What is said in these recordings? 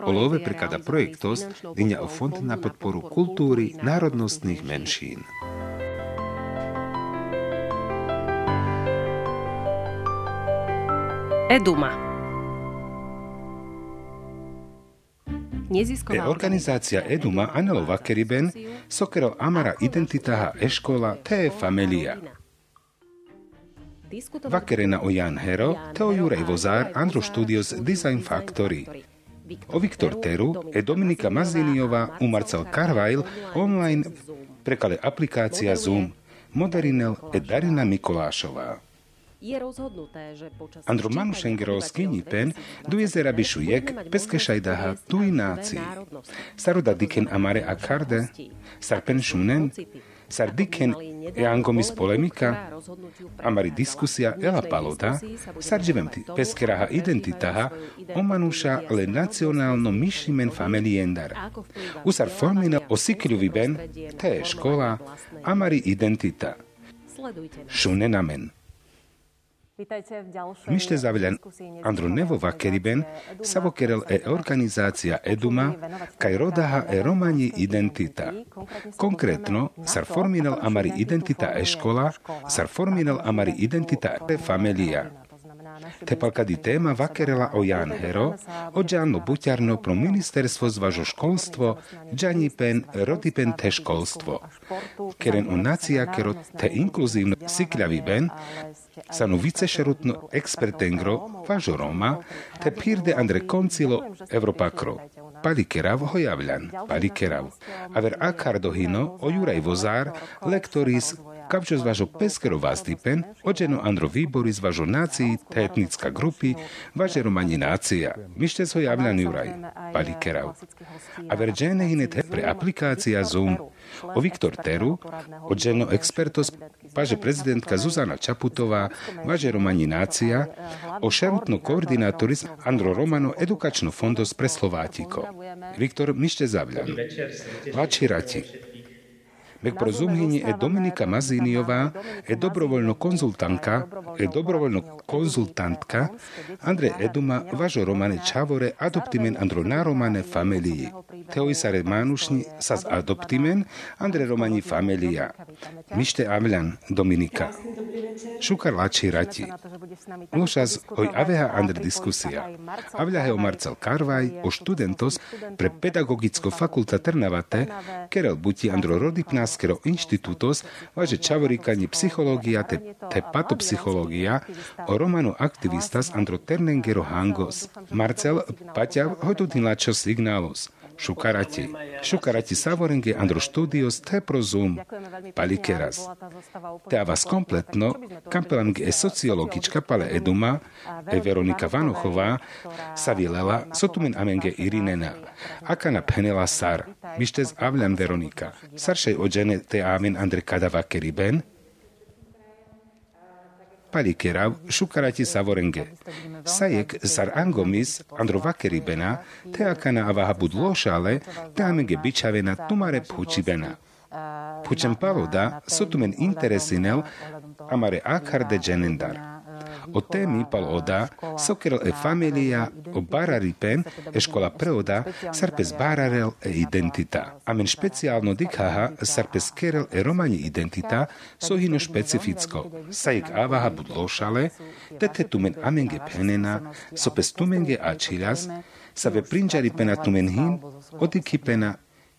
Olove prekada projektos dinja o Fond na podporu kultúry národnostných menšín. Eduma. E organizácia Eduma Anelo Vakeriben, sokero Amara Identitaha Eškola Te Familia. Vakerena o Jan Hero, Teo Jurej Vozár, Andro Studios Design Factory. O Viktor Teru e Dominika Maziniová u Marcel Carvajl online prekale aplikácia Zoom, Moderinel e Darina Mikolášová. Je rozhodnuté, že počas Andro Manušengerovský Nipen du jezera Bišujek, Peskešajdaha, Tuináci, Saroda Diken Amare a Karde, Sarpen Šunen, Sardiken angomis polemika, amari diskusia ela palota, sargivemti peskeraha identitaha, omanusha le nacionalno mišimen familiendar. Usar formina o sikľuviben, te škola, amari identita. Šunenamen. Mište zavljan Andronevova keriben savokerel e organizácia Eduma kaj rodaha e romani identita. Konkretno, sar forminal amari identita e škola, sar forminal amari identita e familia. Tepalka di téma vakerela o Jan Hero, o Gianno Buťarno pro ministerstvo zvažo školstvo, Gianni Pen rodipen te školstvo. Keren o nacija kero te inkluzívno sikľavý ben, sa nu vicešerutno expertengro važo Roma, te pirde Andre Concilo Evropakro. Palikerav hojavľan, palikerav. Aver akardohino o Juraj Vozár, lektoris Kapčo z vašo peskero vástipen, očeno Andro výbory z vašo nácii, etnická grupy, vaše romani nácia. Myšte so javľan Juraj, pali kerav. A verđene hinet pre aplikácia Zoom. O Viktor Teru, očeno expertos, paže prezidentka Zuzana Čaputová, vaše romani nácia, o šerutno koordinátoris Andro Romano edukačno fondos pre Slovátiko. Viktor Myšte zavľan. Vači rati. Mek pro zumhini e Dominika Mazíniová e dobrovoľno konzultantka, e dobrovoľno konzultantka Andre Eduma važo romane Čavore adoptimen andro naromane familii. Teoisare Mánušni sa z adoptimen Andre romani familia. Mište Avľan Dominika. Šukar Lači Rati. Lošas hoj aveha Andre diskusia. Avľaheo Marcel Karvaj o študentos pre pedagogicko fakulta Trnavate, kerel buti andro rodipná Maskero inštitútos, važe čavoríkani psychológia te, te patopsychológia o romano aktivistas andro ternengero hangos. Marcel paťav hojtutinačo signálos. Šukarati. Šukarati savorenge andro studios te pro zoom. Palikeras. Te avas kompletno, kampelange e sociologička pale eduma, e Veronika Vanochová, sa vielela sotumen amenge Irinena. Akana penela sar. Mištez avľan Veronika. Saršej ođene te amen Andre Kadava Keriben, palikerav šukarati savorenge. Sajek sar angomis androvakeribena te akana avahabud lošale te amenge bičavena tumare pučibena. Pučem pavoda sotumen interesinel amare akarde genendar. O témy pal oda, sokerel e familia o bararipen e škola preoda sarpes bararel e identita. Amen špeciálno dikhaha sarpes kerel e romani identita sohino špecificko. Sajek avaha bud lošale, tete tumen amenge penena, sopes tumenge ačilas, sa ve prinjari pena tumen hin, odiki pena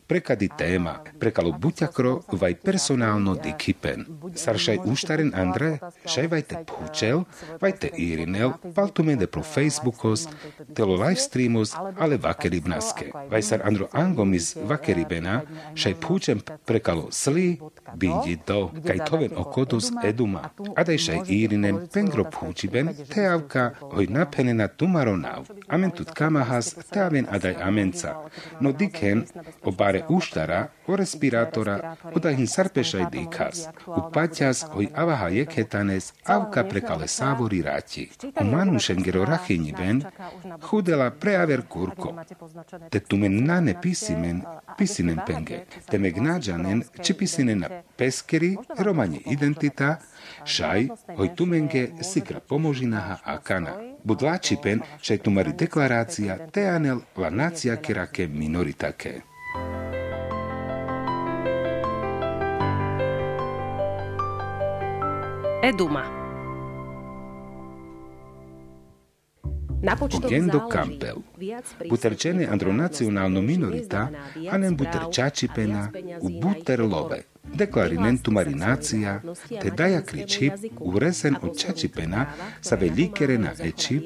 prekady téma, prekalo buťakro vaj personálno dikipen. Saršaj úštaren Andre, šaj vajte púčel, vajte Irinel, paltumede pro Facebookos, telo livestreamos, ale vakeribnaske. Vaj sar Andro Angomis vakeribena, šaj púčem prekalo sli, bindi do, kaj toven okodos eduma. Adaj šaj Irinen pengro púčiben, teavka, hoj napenena tumaronav. Amen tut kamahas, teaven adaj amenca. No diken, obare pre uštara o respirátora odahin sarpešaj dýkas. U paťas oj avaha jeketanes avka prekale sávori ráti. U manu šengero rachini ben chudela preaver kurko. Te tumen nane pisimen pisinen penge. Te megnađanen či pisinen peskeri romanje identita šaj hoj tumenge sikra pomožinaha akana. Budlačipen, že tu mari deklarácia teanel la nacia kerake minoritake. Eduma. Ogendo Campbell. Buterčene andronacionalno minorita, anem buterčačipena u buterlove. Deklarinen tumari nacija, te daja kričip uresen od čačipena sa velikere na ečip,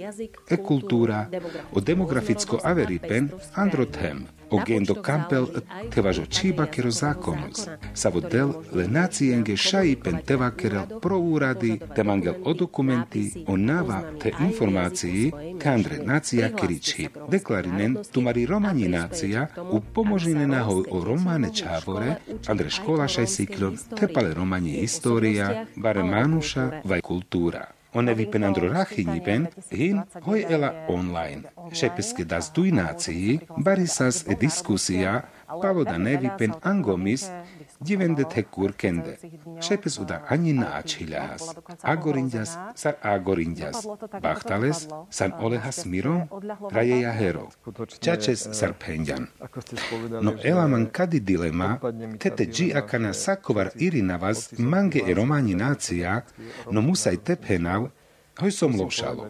e kultura, o demograficko averipen androthem. Ogendo Campbell tevažo čiba kero zákonos. Savodel le nacienge šaipen teva kero pro úrady, te mangel o dokumenti, o nava te informácii, te andre nacija keri čip. Deklarinen tumari romani nacija, u pomožine nahoj o romane čávore, andre škola šaj siklon, te pale romani história, bare manuša, vaj kultúra. Onevi penandro rachinipen hin hoi ela online. Šepeske das duinácii, barisas e diskusia, pavoda nevi pen angomis, divende kurkende. Šepes uda ani náčiľas. Agorindias sar agorindias. Bachtales san olehas mirom, rajeja hero. Čačes sar pendian. No elaman kadi dilema, tete dži akana sakovar irinavas mange e romani nácia, no musaj tephenav, Hoj som lošalo.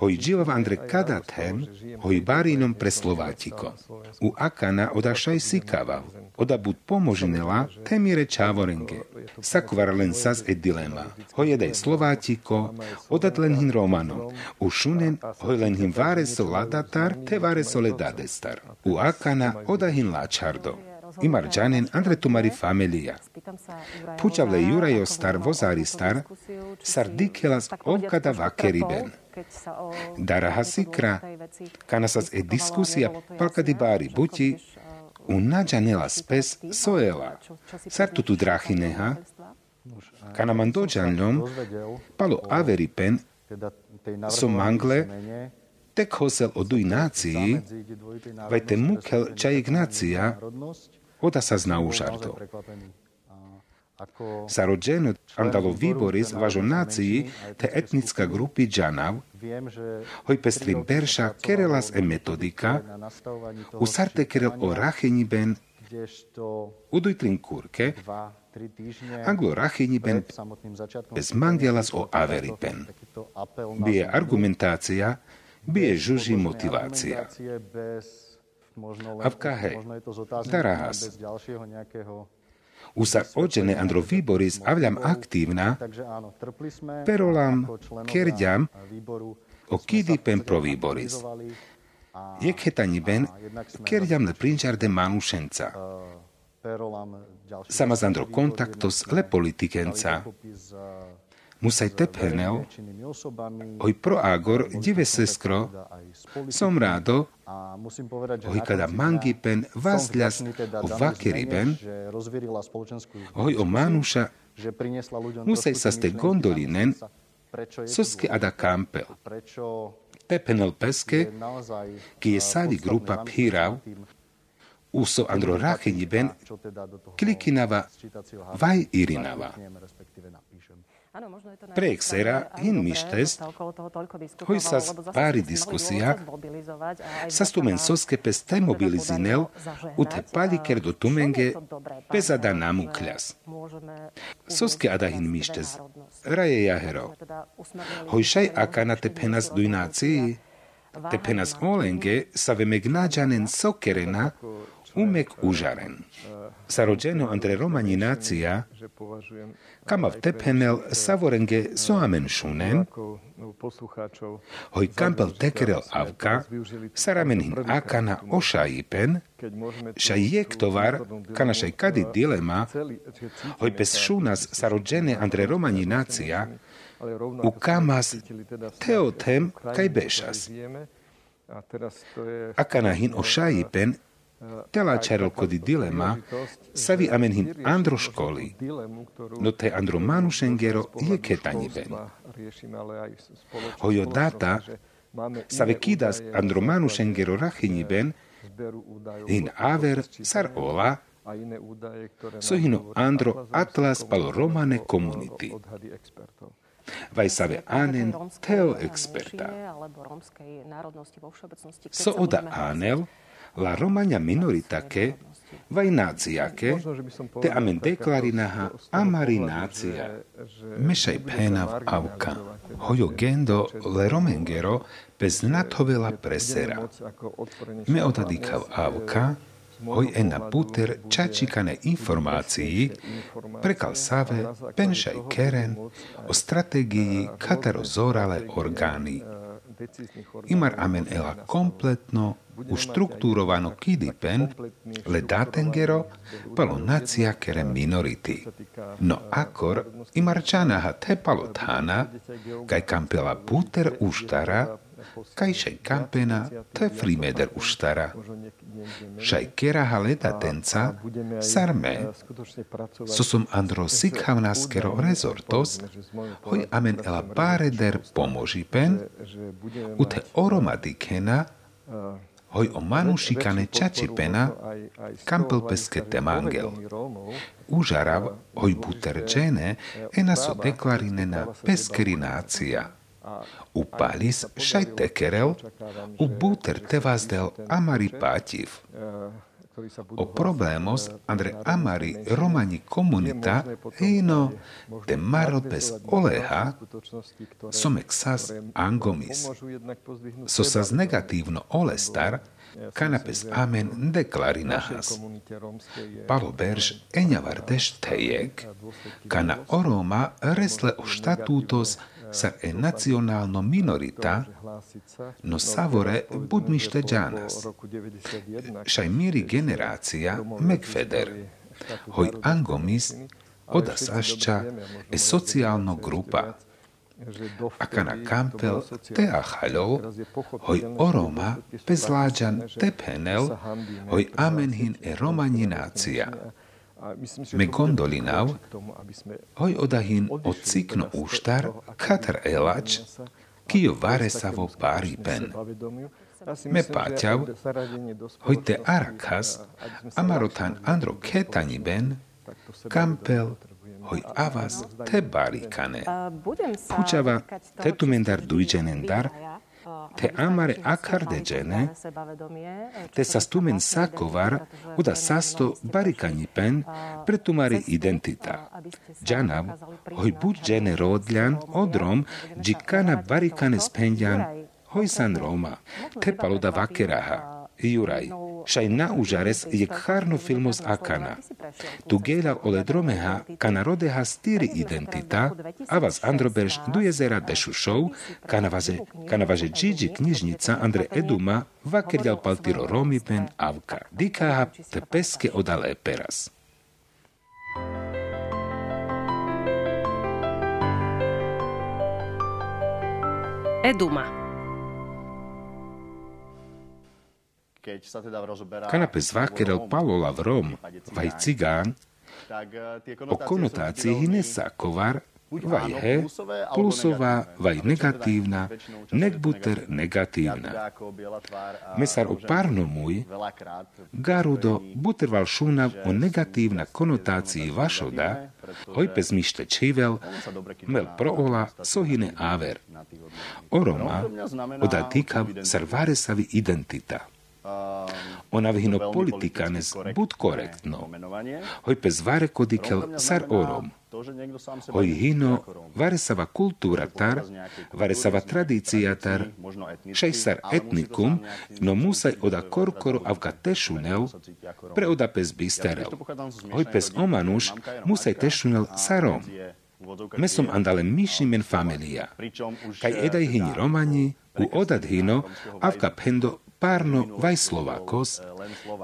Hoj džilov Andre Kadathen, hoj barínom pre Slovátiko. U Akana oda šaj sikaval. Oda bud pomožinela temire čávorenge. Sakvar len sas e dilema. Hoj jedaj Slovátiko, odat len hin Romanom. U šunen hoj len hin váre so ladatar, te váre so ledadestar. U Akana oda hin lačardo. Imar Džanen Andre Tumari familija. Pučavle Jurajo star vozari star, sardikelas ovkada vakeriben. Dara hasikra, kanasas e diskusia palkadi bari buti, u nađanela spes soela. Sar tutu drachineha, kanaman dođanljom, palo averipen, so mangle, tek hosel o duj naciji, vajte mukel čaj ignacija, oda sa zna užardo. Sa rođeno andalo výboris važo naciji te etnická grupy džanav, hoj pestrim berša kerelas e metodika, u sarte kerel o racheniben, udujtlin kurke, anglo racheniben bez mangielas o averipen. Bije argumentácia, bije žuži motivácia. Avka hej, darahas. Usar ođene andro výboris avľam aktívna, perolam kerďam o kidipen pro výboris. Je chetani ben kerďam le prinčarde manušenca. Sama zandro kontaktos le politikenca. Musaj tephenel, oj pro agor dive seskro, som rádo, oj kada mangipen vazľas o vakeriben, oj o manuša, musaj sa ste gondolinen, soske ada kampel. Tephenel peske, ki je savi grupa pirav, uso andro racheniben, klikinava vaj irinava. Prejek sera hin mištest, hoj sa pári diskusia, sa stumen soske pes taj mobilizinel, ut paliker do tumenge, pes ada namu kľas. Soske ada hin mištest, raje jahero. Hoj šaj akana te penas dujnácii, te penas olenge sa vemek nađanen sokerena, umek užaren. Sa rođeno andre romani nacija, kama v tephenel savorenge soamen šunen, hoj kampel tekerel avka, saramen hin akana ošajipen, šaj jek tovar, kana šaj kadi dilema, hoj pes šunas sa rođene andre romani nacija, u kamas teotem kaj bešas. Akana hin ošajipen, Kody dilema, savi amenhin andro školi, no te andro manušengero je ketaniben. Hojo data, save kidas andro manušengero rachiniben, hin aver sar ola, so hino andro atlas palo romane community. Vaj save anen teo experta. So oda anel, la romania minoritake, vaj náciake, te amen deklarinaha amari nácia. Mešaj penav avka, hojo gendo le romengero bez nathovela presera. Me otadikav avka, hoj ena puter čačikane informácií prekal save penšaj keren o stratégii katarozorale orgány. Imar amen ela kompletno u štruktúrovano kidipen le datengero palo nacia kere minority. No akor imar čanaha te palo tana, kaj kampela puter uštara, kaj šaj kampena te frimeder uštara. Šaj keraha leta tenca, sarme, so som andro sikhavnaskero rezortos, hoj amen ela bareder pomožipen, u te oromadikena, hoj o manušikane čačipena, kampel peskete mangel. Užarav hoj buterčene, ena so deklarinena peskerinácia. U palis šaj tekerel, u buter tevazdel amari pátiv. O problémos andre amari romani komunita eino de marl bez oleha somek sas angomis. So sas negatívno olestar, kanapes amen deklarinahas. Palo berž enjavardes tejek, kana oroma resle o štatutos sa e nacionálno minorita, no savore budmište džanas. Šaj miri generácia Mekfeder, hoj angomis oda sašča e sociálno grupa, Akana kampel te achalov, hoj oroma pezláďan tepenel, hoj amenhin e romaninácia. Me gondolinav, hoj odahin od cikno úštar, katar elač, kio varesavo paripen. Me páťav, hoj te arakas, amarotan andro ketaniben, kampel, hoj avas te barikane. Pučava tetumendar duiđenendar, te amare akardegene, te sastumen sakovar, uda sasto barikanipen, pretumari identita. Džanav, hoj buď džene rodljan, odrom, džikana barikane spenjan, hoj san Roma, te paluda vakeraha, Juraj, šaj na užares je kharno filmos akana. Tu gela ole dromeha kana rodeha stiri identita, a vas androberš du jezera dešušov, kana važe džiđi knjižnica Andre Eduma, vakerjal paltiro romipen avka. Dikaha te peske odale peras. Eduma. Teda rozoberá... Kanape zvákerel Palola v Rom, vaj cigán, o konotácii nesa kovar, vaj he, plusová, vaj negatívna, nekbuter negatívna. Mesar o párno môj, garudo buterval šúnav o negatívna konotácii vašoda, hoj pes mište čivel, mel proola sohine áver. Oroma, oda týkav sarvaresavi identita. Ona vihino politikanes bud korektno. Hoj pes vare kodikel sar orom. Hoj hino varesava kultúra tar, varesava tradícia tar, šej sar etnikum, no musaj oda korkoro avka tešunel, pre oda pes bisterel. Hoj pes omanuš musaj tešunel sarom. Mesom andale mišimen familia. Kaj edaj hini romani, u odad hino, avka pendo párno vaj Slovákos,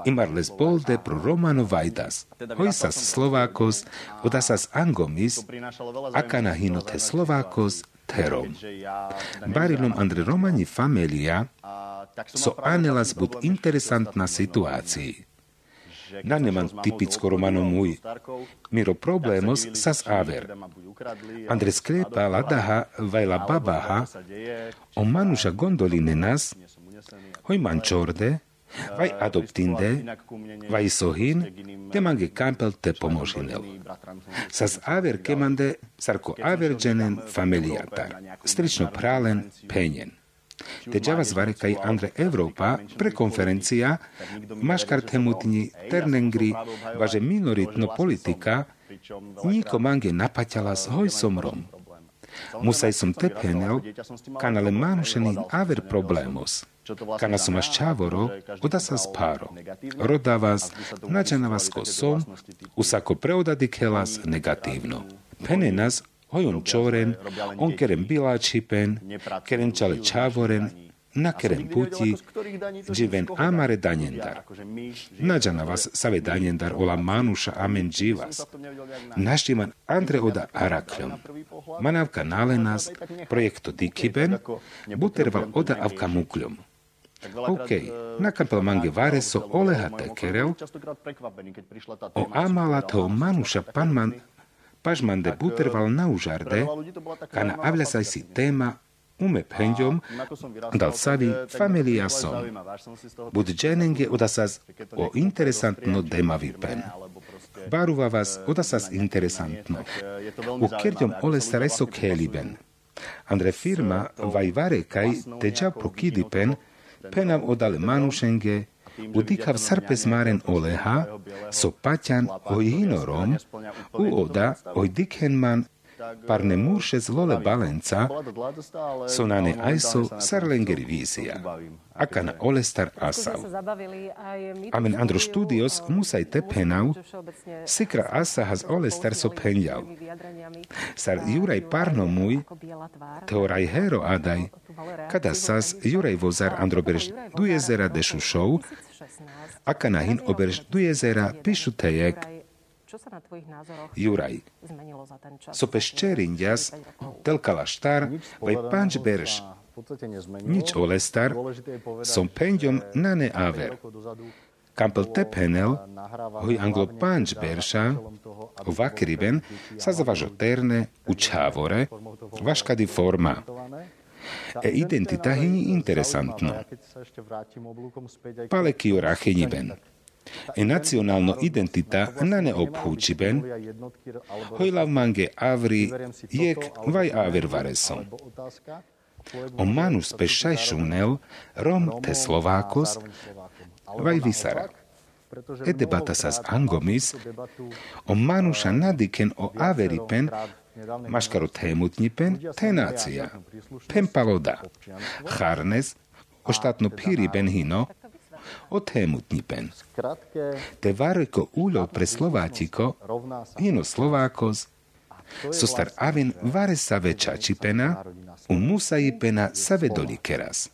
imarles bolde pro Romano vajdas. Hojsas Slovákos, odasas angomis, akana hinote Slovákos, terom. Barinom Andre Romani familia, so anelas bud interesantna situácii. Na neman tipicko romano môj. Miro problemos sas aver. Andre sklepa ladaha vajla babaha, o manuša gondoline nas, hoj mančorde, vai adoptinde, vai sohin, mange campel te pomožinel. Sas aver kemande, sarko avergenen familiatar, strično pralen penjen. Te džava zvare kaj Andre Evropa pre konferencia maškar temutni ternengri važe minoritno politika niko mange napaťala s hojsomrom. Musaj som tepenel, kanale manušený aver problémos. Kana som až čávoro, oda sa spáro. Roda vás, nađana vás ko som, usako preodadi kelas negatívno. Pene nás hojun čoren, on kerem biláčipen, kerem čale čávoren, na kerem puti, dživen amare danjendar. Nađana vas save danjendar ola manuša amen dživas. Naštiman Andre oda arakljom. Manavka nalenas, projekto dikiben, buterval oda avka mukljom. OK, nakapel mange vare so oleha tekerel, o amala to manuša panman pažmande buterval na užarde, kana avľasaj si téma ume penďom, dal savi familia som. Bud dženenge odasaz o interesantno demavi pen. Baruva vás odasaz interesantno. U kerďom ole stareso keliben. Andre firma vaj vare kaj teđa prokidipen, penam odale manušenge, udikav sarpes maren oleha, so paťan oj hinorom, u oda oj dikhenman parne murše zlole balenca, sonane aiso sarlengeri vízia. Akana olestar asav. Amen andro studios musaj tepenau, sikra asa has olestar so penjal. Sar juraj parno muj, teoraj hero adaj, kada sas juraj vozar androberž du jezera dešušov, akana hin oberž du jezera pišu tejek, čo sa na tvojich názoroch Juraj. zmenilo za ten čas? So peščerindias, telkala štar, vaj panč berš. Nič olestar, som pendiom na ne aver. Kampel tepenel, hoj anglo panč berša, o vakriben, sa zavažo terne, u čávore, vaškady forma. E identita hini interesantno. Palekio racheniben. Nacionálna identita na neobhúčiben, hojlav mange avri jek vaj aver varesom. O manus pešajšunel rom te Slovákos vaj vysara. E debata sa s Angomis o manuša nadiken o averipen maškaro témutnipen te. Pen paloda. Charnes o štátno píri benhino o tému dnipen. Te vareko úľov pre Slovátiko, hino Slovákos, so star aven vare sa veča čipena, u musaji pena sa vedoli keras.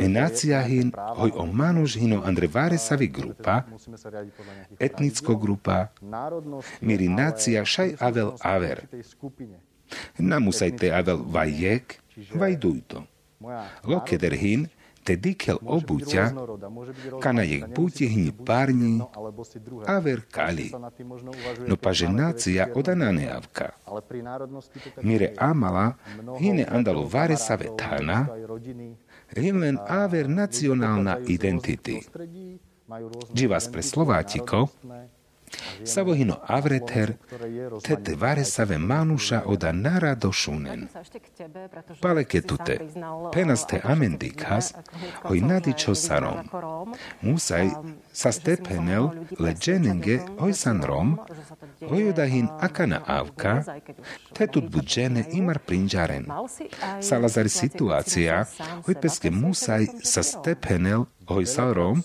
E hin, hoj o manuš hino andre vare savi grupa, etnicko grupa, miri nacija šaj avel aver. Namusajte avel vajek, vajdujto. Lokeder hin, dikel obuťa, kana jek buti hni parni, aver kali. No paže nácia odaná neavka. Mire amala, hine andalo vare sa vetána, len aver nacionálna identity. Savohino avreter, tete varesave manuša oda narado šunen. Paleketute, penaste amendikas, hoj nadičo sarom. Musaj sa stepenel le dženenge hoj san rom, hoj odahin akana avka, tetut budžene imar prinđaren. Salazar situácia, hoj peske musaj sa stepenel hoj sa rom,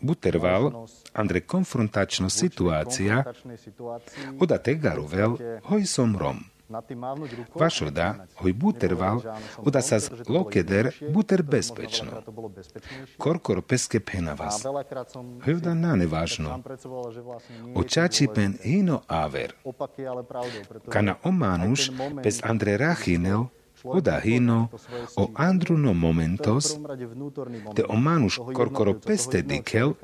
buterval, andre konfrontačno situácia, oda tegarovel hoj som rom. Vašoda, hoj buterval, oda sa lokeder buter bezpečno. Korkor peske pena vas. Hoj oda nane važno. Očači pen hino aver. Kana omanuš bez andre rachinel, oda hino, o andruno momentos, te omanuš korkoro peste dikel,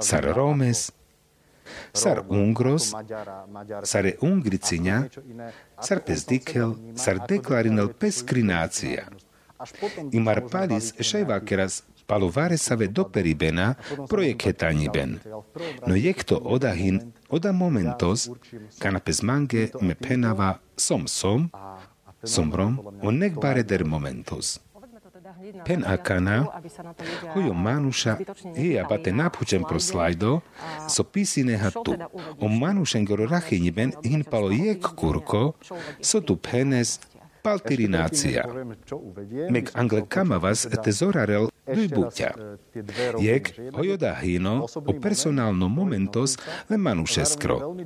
Sar Romes, Sar Ungros, Sare Ungriciņa, Sar Pesdikel, Sar Deklarinel Peskrinácia. Imar palis šai vakeras Palovare sa ve doperibena projekhetaniben. No jekto odahin oda momentos, kanapes mange me penava som som, somrom, o nekbare der momentos. Pen akana, hojo manuša i abate napučen pro slajdo, so pisineha tu. O manušen goro rachiniben hin palo jek kurko, so tu penes paltirinácia. Meg angle kamavas tesorarel dujbuťa. Jek hojoda hino o personálno momentos le manušeskro.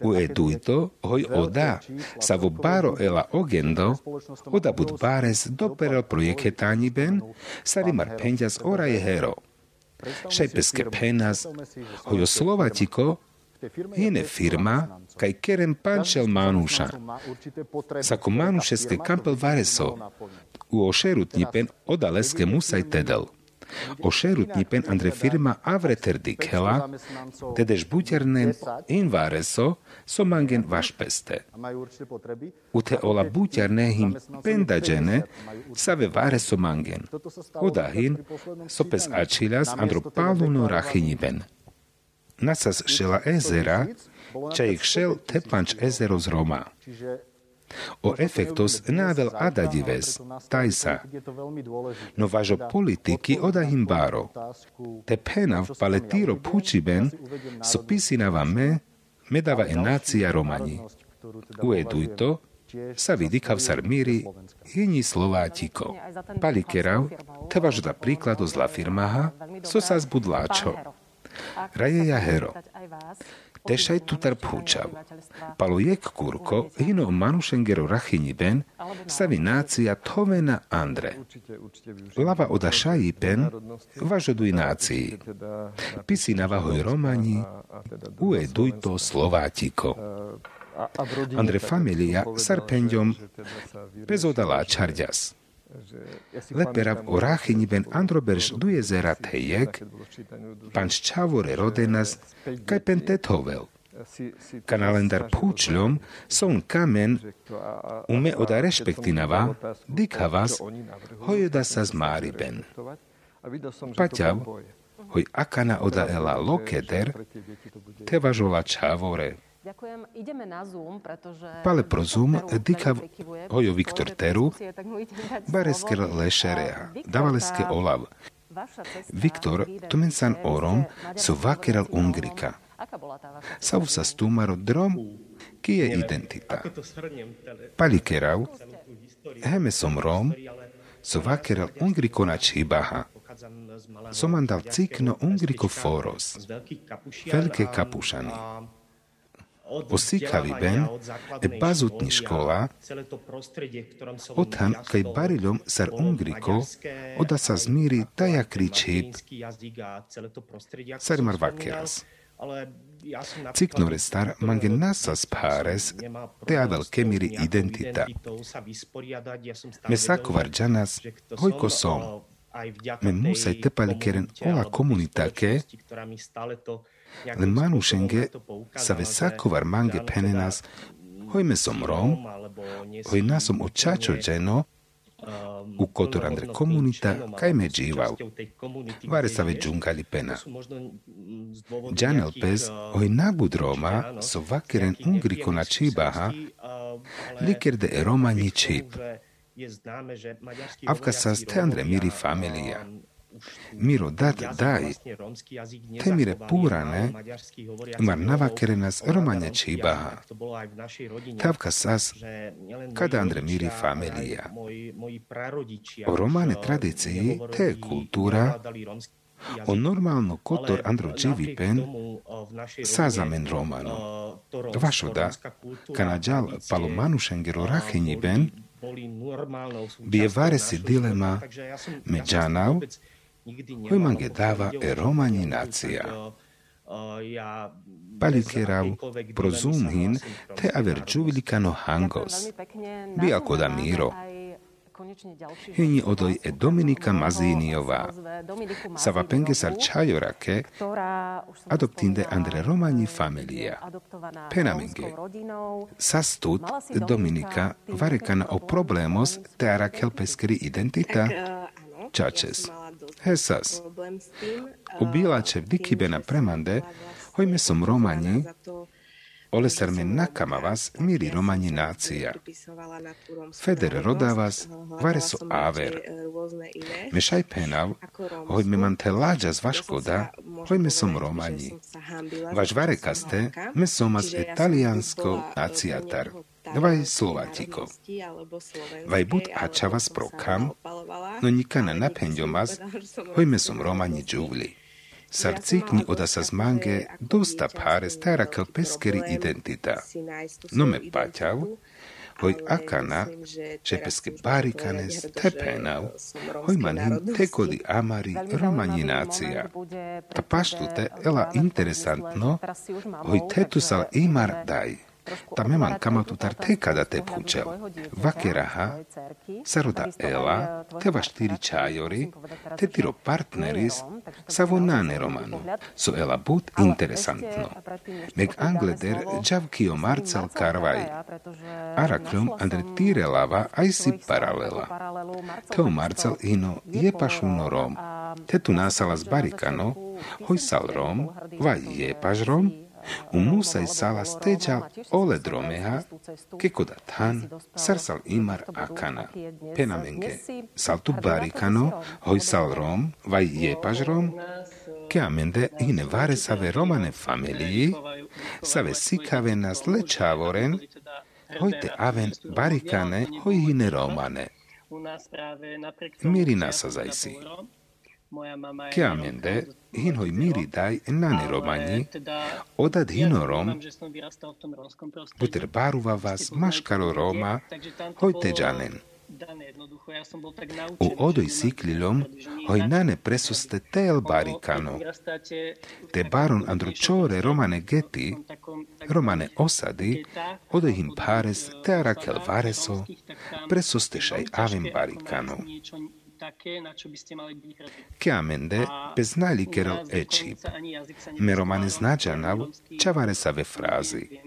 Ue duito hoj oda sa vo baro ela ogendo oda bud bares doperel projeketáni ben sarimar penjas oraje hero. Šejpeske penas hojo slovatiko Hine firma, kaj kerem pančel manuša. Sako manušeske kampel vareso, u ošerutnipen odaleske musaj tedel. Ošerutnipen andre firma avreterdik hela, tedež buternen in vareso, so mangen vašpeste. U te ola buterné him pendađene, save vareso mangen. Odahin, sopes ačilas andro paluno rachiniben nasas šela ezera, ich šel tepanč ezero z Roma. O efektos navel adadives, tajsa, no važo politiky odahim báro. Te pena v paletíro pučiben, so pisinava me, medava enácia Romani. Ueduj to, sa vydýka v Sarmíri hini Slovátiko. Palikerav, te važda príkladu zla firmaha, so sa zbudláčo. Rajeja hero. Tešaj tutar púčav. Palo jek kurko, hino manušengero rachiniben, savi nácia tovena Andre. Lava oda pen, važoduj nácii. Pisi navahoj Romani, ueduj to Slovátiko. Andre familia sarpenďom bezodalá čarďas. Leperav oráchyni ben androberš du jezera tejek, pan ščavore rodenas, kaj pen tetovel. Kanalendar púčľom son kamen ume oda rešpektinava, dikavas, hojoda sa z máriben. Paťav, hoj akana oda ela lokeder, tevažola čavore. Ďakujem. Ideme na Zoom, pretože... Pale pro Zoom, dika hojo Viktor Teru, baresker lešerea, davaleske olav. Viktor, tumensan orom, su vakeral ungrika. Sav sa stumaro drom, ki je identita. Palikerav, heme som rom, su vakeral ungriko na čibaha. Somandal cikno ungriko foros, veľké kapušany ben, e bazutni škola, otan kaj barilom sar ungriko, oda sa zmíri taja kričib, sar marvakeras. Ciknore star mange nasas pares, te avel kemiri identita. Me sakovar džanas, hojko som, me musaj tepali keren ola komunitake, Le manušenge sa ve sakovar mange penenas, hojme som Rom, hoj nasom očačo dženo, u kotorandre komunita kaj me dživav. Vare sa ve džungali pena. Džanel pez hoj nabud Roma so vakeren ungriko na čibaha, liker de Roma ni čip. Avka sa ste andre miri familija. Miro dat daj, temire púrane, mar navakerenas romania čibaha. Tavka sas, kada andre miri familia. O romane tradícii, te je kultúra, o normálno kotor andro pen, sazamen romano. Vašoda, kanadžal palo manušengero ben, bie vare si dilema međanav, Hojmange dáva e romani nácia. Palikerav prozumhin te aver čuvilikano hangos. ako da miro. Hini odoj e Dominika Mazíniová. Sava pengesar čajorake adoptinde andre romani familia. Penamenge. Sastut Dominika varekana o problemos te arakel peskeri identita. Čačes. Hesas. U bílače vdikibena premande, hojme som Romani, Oleserme nakamavas miri romani nácia. Feder rodavas, vareso áver. Mešaj penav, hojme mante láďa z vaškoda, hojme som romani. Vaš varekaste, me somas italiansko náciatar. Vaj Slovatiko. Vaj bud ačavas prokam, no nikana napenďomas, hojme som romani džuvli. Sarcikni oda sa zmange dosta pare stara kel peskeri identita. No me paťav, hoj akana, že peske barikanes tepenav, hoj man him tekodi amari romaninácia. Ta paštute ela interesantno, hoj tetusal imar daj. Tameman kamatutar tekada te pučel. Vakeraha, saroda ela, teva štyri čajori, te tiro partneris, savonane romanu. So ela but interesantno. Meg angleder džavkio marcal karvaj. Arakljom andre tire lava aj si paralela. Teo marcal ino je pašuno rom. Te tu nasala z barikano, hoj sal rom, vaj je paš rom, Umusai sala steja ole dromeha, keko tan, sarsal imar akana. Penamenge, saltu barikano, hoi rom, vai jepaž rom, ke amende ine vare save romane familii, save sikave nas lečavoren, hojte aven barikane, hoi hine romane. Mirina sa zajsi. Chiamende, hinhoj miri daj nane romani, odad hinorom, buter baruva vas maškalo Roma, hoj teđanen. U odoj siklilom, hoj nane presuste tel barikano. Te baron andročore romane geti, romane osadi, odoj him pares te arakel vareso, presuste šaj avim barikano také, na čo by ste mali byť hrdí. Chiamende bez nalikerov ečip. Meromane značanav čavare sa ve frázi.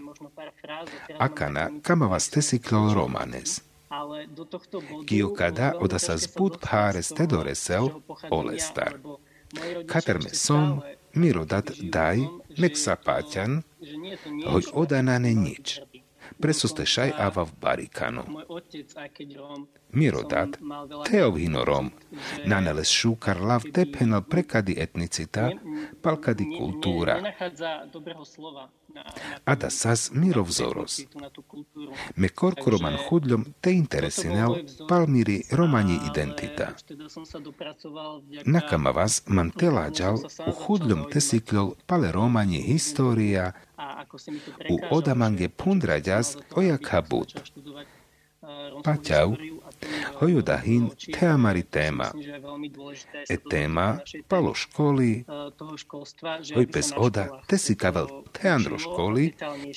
Akana kamava stesiklol romanes. Kiokada oda sa zbud páres tedoresel olestar. Katerme som, mirodat daj, nek sa páťan, hoj odanane nič presuste ava v barikano. Mirodat, teovhinorom, naneles šúkar lav tepenal prekady etnicita, palkady kultúra. Ada sas mirovzoros. Me korkoroman chudľom te interesinel palmiri romani identita. Nakamavas man teláďal u chudľom tesikľol pale romani história u odamange pundraďas ojakabut. Paťav, Hoju te amari tema. E tema palo školi, hoj pes oda te si kavel te andro školi,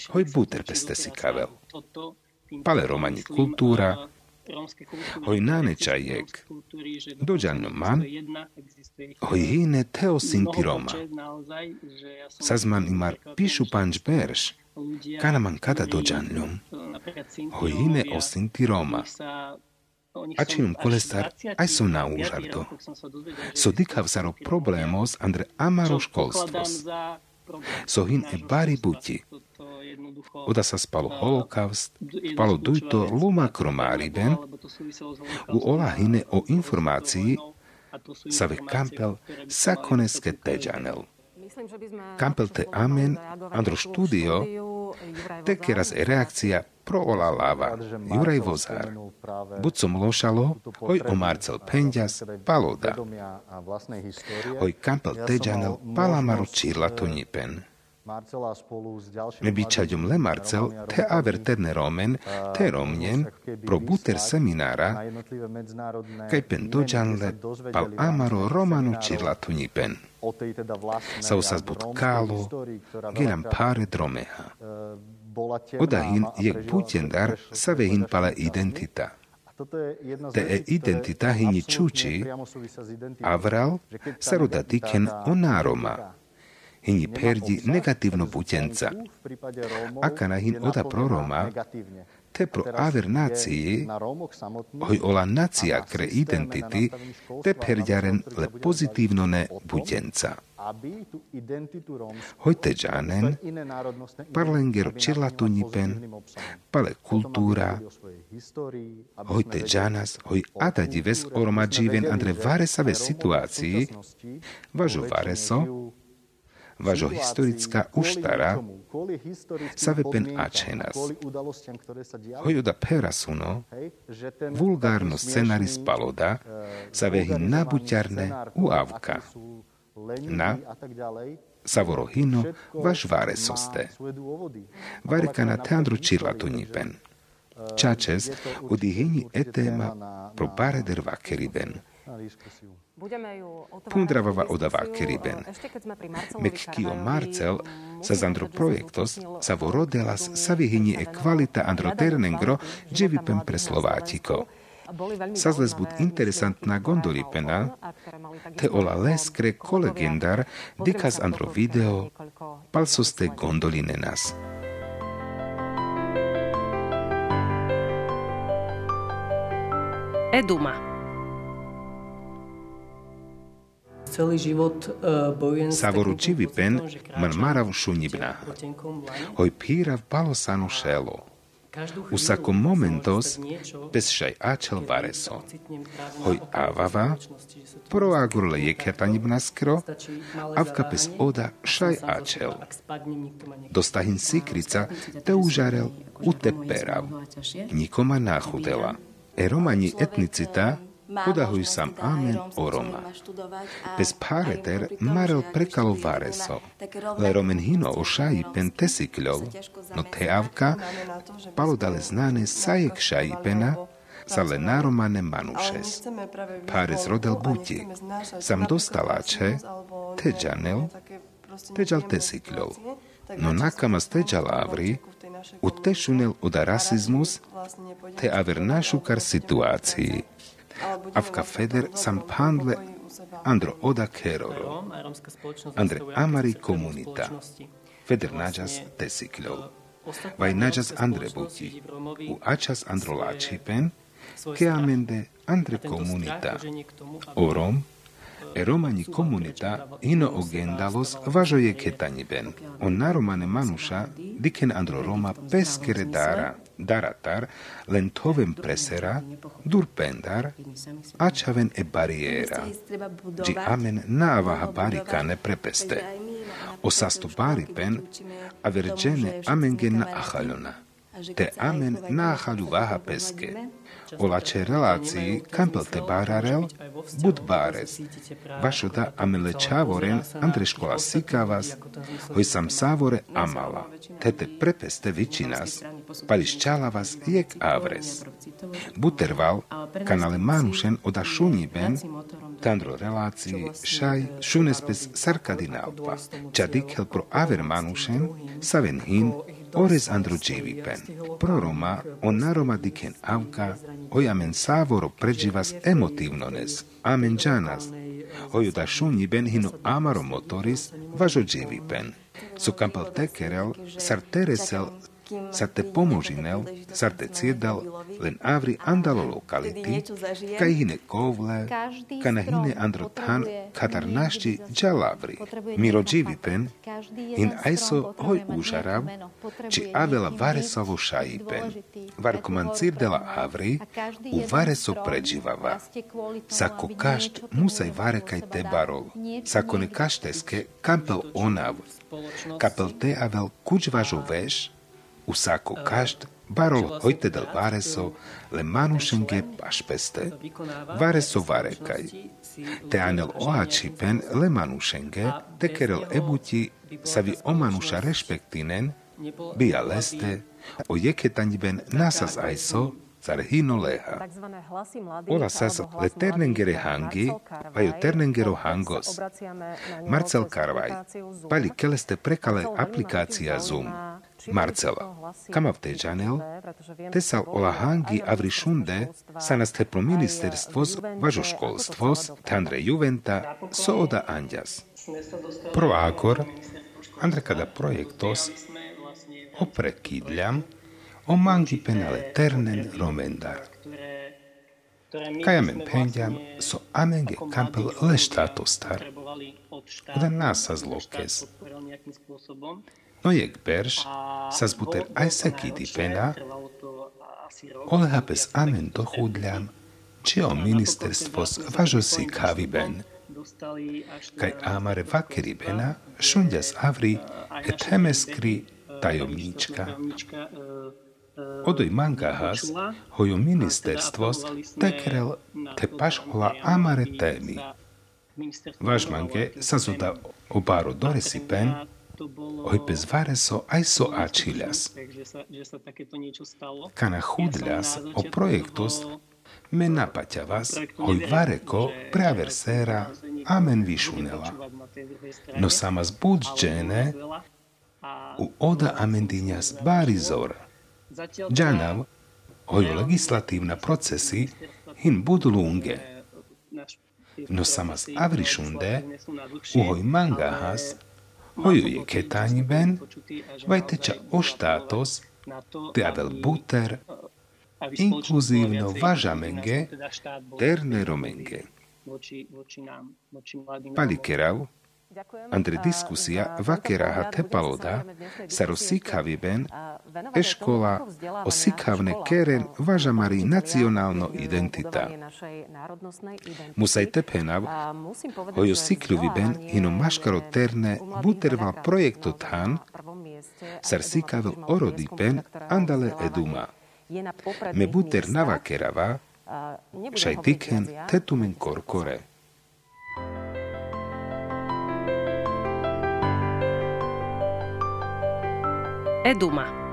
hoj buter si cavel. Pale romanji kultura, hoj naneča jeg, dođanju man, hoj hine te osinti roma. Sazman imar pišu panč berš, kana man kada dođanjom, hoj hine osinti roma. Ačinum kolestar aj som na úžardo. So dikav saro problémos andre amaro školstvos. So hin e bari buti. Oda sa spalo holokaust, spalo dujto luma kromáriben, u ola hine o informácii sa ve kampel sakoneske teđanel. Kampel te amen, andro štúdio, tek raz e reakcia pro ola lava, Juraj Vozár. Buď som lošalo, hoj o Marcel Pendias, paloda. Hoj kampel teđanel palamaru čirla to nipen. Me bičaďom le Marcel, te aver tedne romen, te romnen, pro buter seminára, kaj pen dođanle, pal amaro romanu čirla. Sa usas bud kálo, gelam páre dromeha. Odahin jek putjendar sa vehin pala identita. Te e identita hini čuči, avral sa roda diken onároma hini perdi negatívno putenca. Aka na hin oda proroma, te pro aver nacii, hoj ola nacia cre identity, te perdiaren le pozitívnone budenca. Hoj te džanen, parlangero čirlatunipen, pale kultúra, hoj te džanas, hoj atadives oromadživen andre varesave situácii, važo vareso, važo historická uštara, save pen ačenas. Hojuda perasuno, vulgárno scenaris paloda, save hin nabuťarne uavka. Na Savorohino vaš vare soste. Varikana teandru čirlatunipen. Čačes udihini etema pro pare der vakeriben. Pundravava odava keriben. Mekkio Marcel sa zandro projektos sa vorodelas sa vyhyni e kvalita andro ternengro dževipen pre Slovátiko. Sa zles bud interesantná gondolipena, te ola leskre kolegendar dikas andro video palsoste gondolinenas. Eduma. Celý život uh, bojujem Savoru čivipen man marav šunibna. Hoj pírav palosanu šelo. Usako momentos bez šaj ačel vareso. Hoj avava, pro agurle jeketanibna skro, avka bez oda šaj ačel. Dostahin sikrica te užarel uteperav. Nikoma nachudela. Eromani etnicita Podahuj sam amen o Roma. Bez pareter marel prekalo vareso. Le romen hino o šaji pen tesikľov, no teavka palodale znane sajek šaji pena, sa le naromane manušes. Párez rodel buti, sam dostaláče, teđanel, teđal tesikľov. No nakama steđal avri, u tešunel oda rasizmus, te aver našukar Avka Feder sam pandle andro oda keroro. Andre amari komunita. Feder nađas tesikljov. Vaj nađas andre buti. U ačas andro lačipen, ke amende andre komunita. Orom, e romani komunita ino ogendalos važo je ketaniben. On naromane manuša diken andro Roma peskere dara daratar len tovem presera, durpendar, ačaven e bariera, gi amen naavaha barikane prepeste. O sasto baripen, avergene amengen na achalona, te amen na achalu vaha peske, o lače relácii kampel te bárarel, bud báres. Vašota amele čávoren Andre škola sikavas, hoj sam sávore amala. Tete prepeste vičinas, pališ čalavas jek avres. Buterval, kanale manušen oda šuniben, tandro relácii šaj šunespes sarkadinalpa. Čadikel pro aver manušen, saven hin, Ores Roma, proroma naroma diken avka, ojamen savoro pređivas emotivnones, amen džanas, ojuda šunji benhinu amaro motoris, pen. su kampaltekerel, sarteresel sa te pomožinel, sa te ciedal, len avri andalo lokality, kaj hine kovle, ka na hine androtan, katar našti džalavri. Miro dživipen, in ajso hoj užarav, či avela varesovo šajipen. Varkoman cirdela avri, u vareso pređivava. Sako kašt musaj varekaj te barol. Sako ne kašteske kampel onav. Kapel te avel kuđvažo veš, usako kasht barol hoite del vareso le manušenge pašpeste. Vareso varekaj. Te anel oačipen le manušenge te kerel ebuti savi omanuša respektinen bija leste o jeketanjiben nasas aiso zar hino leha. Ola sas le ternengere hangi, vajo ternengero hangos. Marcel Karvaj, pali keleste prekale aplikácia Zoom. Marcela, kamavte Janel, tesal ola hangi avri šunde, sa nas te pro ministerstvos, važo školstvos, tandre juventa, so oda andjas. Pro akor, andre kada projektos, oprekidljam, o mangi penale ternen romendar. Kajamen penjam so amenge kampel leštato star. Len nás sa zlokes. No jek berš, sa zbuter aj se kiti pena, oleha bez amen dochudľam, či o ministerstvo z važo si kaviben. Kaj amare vakeri bena, šundia z avri, et hemeskri tajomníčka. Odoj mangahas, hoju ministerstvos, tekerel te pašhola amare témy. Váš mange sa zoda obáro doresipen, oj bez vareso aj so ačiľas. Kana chudľas o projektus me napaťa vás, oj vareko preaversera amen vyšunela. No sama zbudžene u oda amendiňas barizor. Džanav, hoju legislatívna procesy hin budu lunge. No sama z avrišunde, uhoj mangahas, hoju je ketáni ben, vajteča o štátos, te avel buter, inkluzívno važamenge, terne romenge. Palikerav, Andre diskusia vakeraha tepaloda sa rozsíkaviben eškola o sikavne keren važamari nacionálno identita. Musaj tepenav, hojo sikľuviben hino maškaro terne buterval projekto tan, sar sikavil orodipen andale eduma. Me buter navakerava, šaj tiken tetumen korkore. Eduma.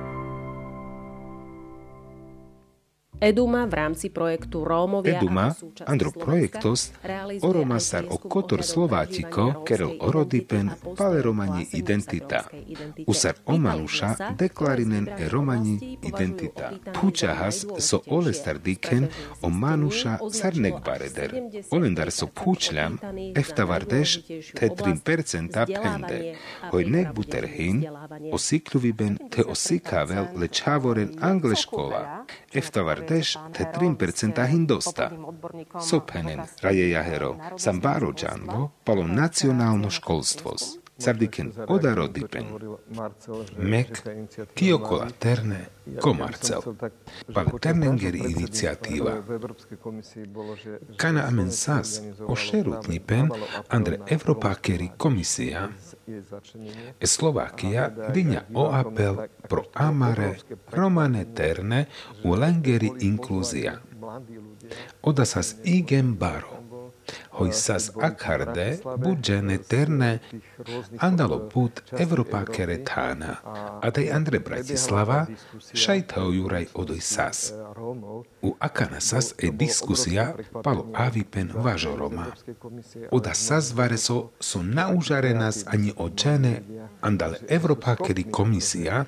Eduma v rámci projektu Rómovia Eduma, andro projektos, oromasar o kotor Slovátiko, kerel orodipen, pale romani identita. Usar omanuša deklarinen e romani identita. Pučahas so olestar diken o manuša sarnek bareder. Olendar so pučljam, eftavardeš te 3% pende. Hoj nek buterhin, osikluviben te osikavel lečavoren angle tež te 3% hindosta. Sopenen, raje jahero, sam baro džanvo, palo nacionálno školstvos. Sardiken odaro dipen. Mek, kiokola terne, komarcel. Pal ternengeri iniciatíva. Kana amen sas, o šerutnipen, andre Evropakeri komisia, e Slovakia dinja o apel pro amare romane terne u lengeri inkluzia. Oda sas igem baro hoisas akarde budžene terne andalo put Evropa keretana, a tej Andre Bratislava šajtao juraj odoj sas. U akana sas e diskusia palo avipen važoroma. Oda sas vareso so naužarenas ani očene andale Evropa keri komisija,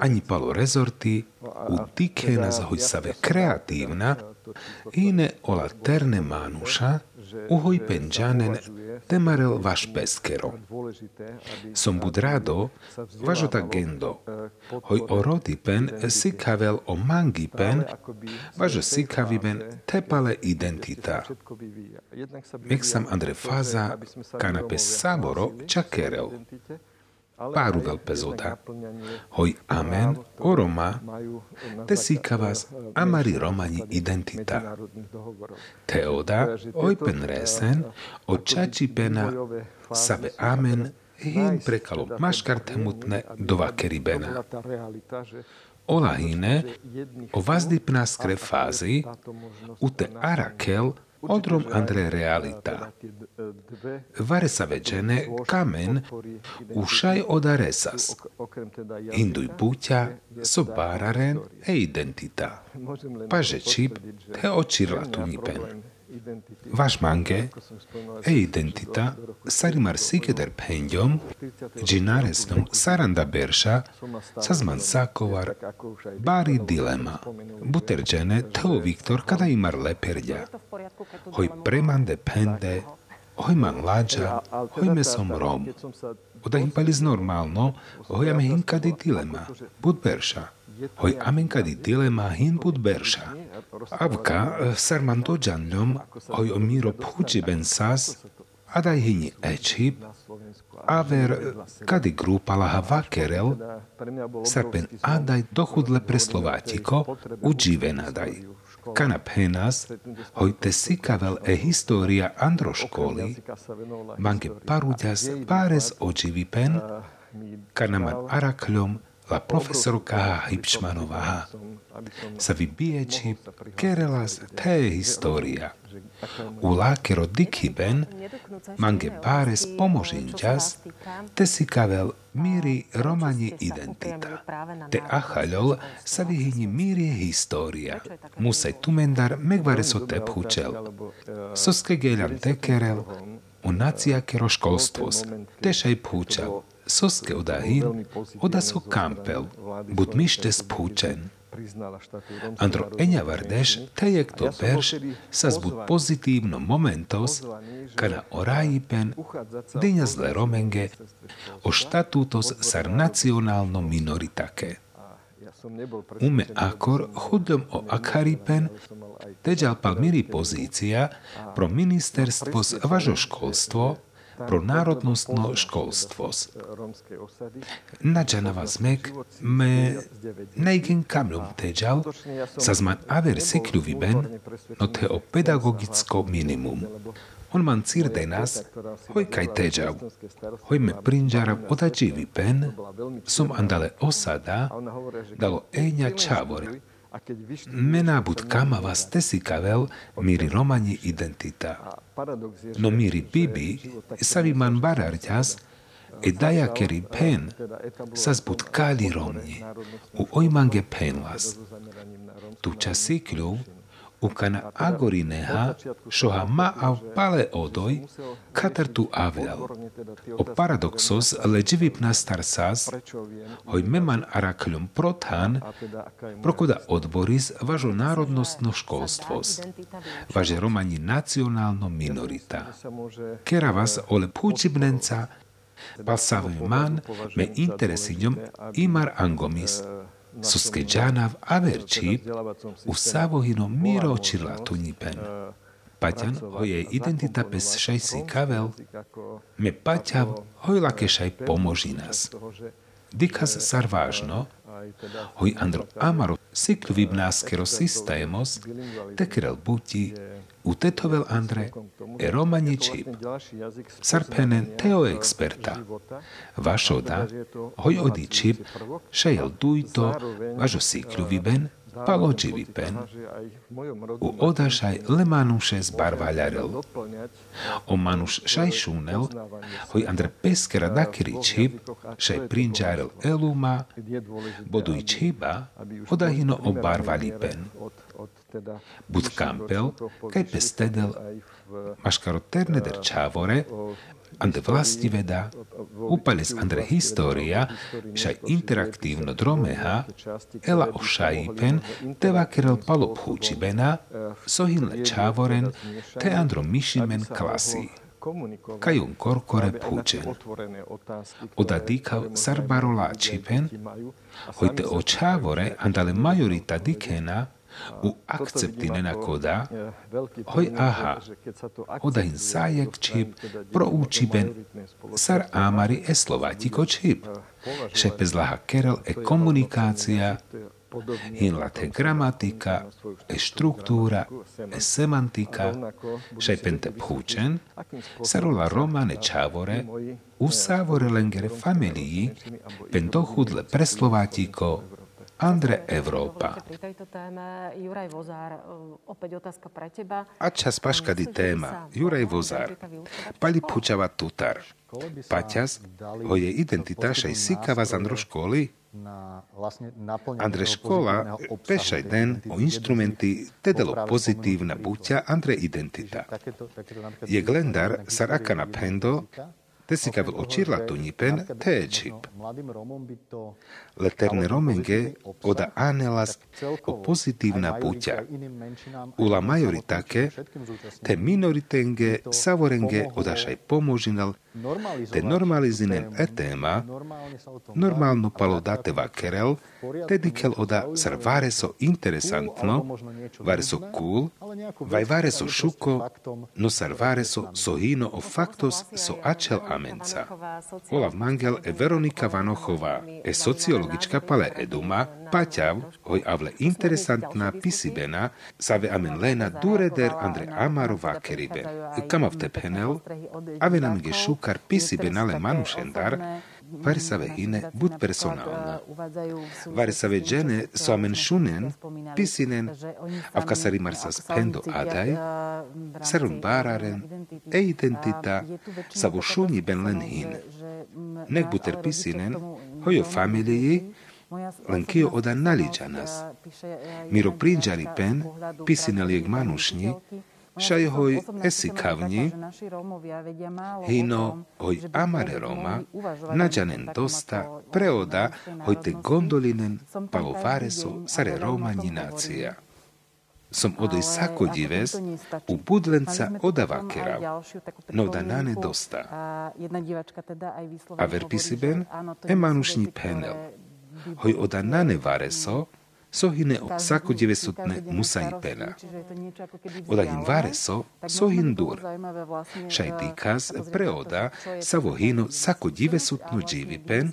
ani palo rezorti u dike nas hojsave kreativna, ine ola terne manuša, uhoj penđanen temarel vaš peskero. Som bud rado, važo ta gendo, hoj orodi pen sikavel o mangi pen, važo sikaviben tepale identita. Mek sam Andre Faza, kanape saboro čakerel páru veľpezoda. Hoj amen, o Roma, tesíkavas amari romani identita. Teoda, oj pen resen, o čači pena, sabe amen, hin prekalo maškartemutne do vakeribena. Olahine, o vazdipná skre fázy, u te arakel, Odrum Andre realita. Varesa veđene kamen ušaj od aresas. Induj putja sobararen e identita. Paže čip te očirla tu. Mange e identita sarimar sikeder penjom, džinaresnom saranda berša, sazman sakovar, bari dilema. Buterđene teo Viktor kada imar leperđa. Hoj premande pende, hoj man lađa, hoj mesom rom. Oda im paliz normalno, hojame hinkadi dilema, bud berša. hoj amenkadi dilema hinput berša. Avka sarman dojanľom hoj o miro phuči ben sas adaj hini ečip aver kadi grupalaha vakerel sarpen adaj dochudle preslovátiko udživenadaj. Kanap henas, hoj te sikavel e história androškoly, manke paruďas páres očivipen, kanaman arakľom la profesorka Hipšmanová sa vybieči kerelas te história. U lákero dikiben mange páres pomožinťas te si kavel míri romani identita. Te achaľol sa vyhyni míri história. Musaj tumendar megvareso te. Soske gelan tekerel, u naciakero školstvos, tešaj phučal soske odahin, oda so kampel, bud mište spúčen. Andro Eňa Vardeš, tejek to perš, sa zbud pozitívno momentos, kana orajipen, dyňa zle romenge, o štatútos sar nacionálno minoritake. Ume akor chudom o akharipen, teďal pal miri pozícia pro ministerstvo z važo školstvo, pro národnostno školstvo. Nadžanava zmek me nejgen kamľom teďal, sa zman aver sikľu vyben, no te o pedagogicko minimum. On man cirde nás, hoj kaj teďav, hoj me prinžarav odači vypen, som andale osada, dalo eňa čavor, Mená bud kamava stesi kavel miri romani identita. No miri bibi savi man bararťas e daja keri pen sas bud kali romni u ojmange penlas. Tu časikľu ukana agorineha, šo ha ma av pale odoj, katar tu avel. O paradoxos leđivipna starsas, hoj meman arakljom protan, prokuda odboris važo narodnostno školstvos, važe romani nacionalno minorita. Kera vas ole pučibnenca, pasavim man me interesiňom imar angomis, Suskeđanav averčip u savohino miro čirlatunipen. Paťan ho jej identita pes šaj si kavel, me paťav hoj lakešaj pomoži nás. Dikas sarvážno, hoj andro amaro siklu vibnáskero systémos, tekrel buti, utetovel Andre e romaničip. Sarpenen teo experta. Vašoda, hoj odičip, šejel dujto, važo siklu viben, paloči vipen. U odašaj lemanuše zbarvaljarel. O manuš šaj šunel, hoj Andre peskera dakiri čip, šaj prinđarel eluma, boduj čiba, odahino obarvalipen. Bud kampel, kaj pestedel, maškaroterne der čávore, ande vlastiveda, upales andre história, šaj interaktívno dromeha, ela o šajipen, te vakerel palo pchúčibena, sohinle čávoren, te andro mišimen klasi. Kajun korkore púčen. Oda dýkav sarbarola čipen, hojte o čávore andale majorita dikena, u akceptinena koda, hoj aha, odahin sajek čip proučiben sar amari e slovatiko čip. Šepe zlaha kerel e komunikácia, hinla te gramatika, e štruktúra, e semantika, šepente phučen, sarola romane čávore, u sávore lengere familii, pen dochudle preslovatiko, Andre Európa. A čas paškady téma Juraj Vozár. Pali pučava tutar. Paťas, ho je identita šaj sikava z Andro školy? Andre škola pešaj den o instrumenti tedelo pozitívna buťa Andre identita. Je glendar saraka na pendo Desikavel očirla tunipen teečip. Leterne romenge oda anelas o pozitívna puťa. Ula majoritake te minoritenge savorenge odašaj pomožinal te normalizinen etema, normálno palo dateva kerel, tedy kel oda sar vareso interesantno, vareso cool, vai vareso šuko, no sar vareso so hino o faktos so ačel amenca. Olav Mangel e Veronika Vanochová, e sociologička pale eduma, paťav, hoj avle interesantná pisibena, save amen lena dureder Andre Amarova keribe. Kamav tephenel, ave nam ge šukar pisibena le manušendar, Vare sa hine bud personálna. Vare sa žene so amen šunen, pisinen, a v kasari marsas pendo adaj, sarun bararen, e identita, sa vo šuni ben len hin. Nek buter pisinen, hojo familiji, kio oda naličanas. Miro prinđari pen, pisinel jeg manušni, šaj hoj esikavni, hino hoj amare Roma, nađanen dosta, preoda hoj te gondolinen, palovareso sare Roma nacija. Som odoj sako dives, u budlenca odava kerav, no da nane dosta. A verpisiben, emanušni penel, hoj oda nane vareso, sohine 900 musaipena. Odahin vareso, sohin dur. Šaj tikas preoda sa vohino sako 900 dživipen,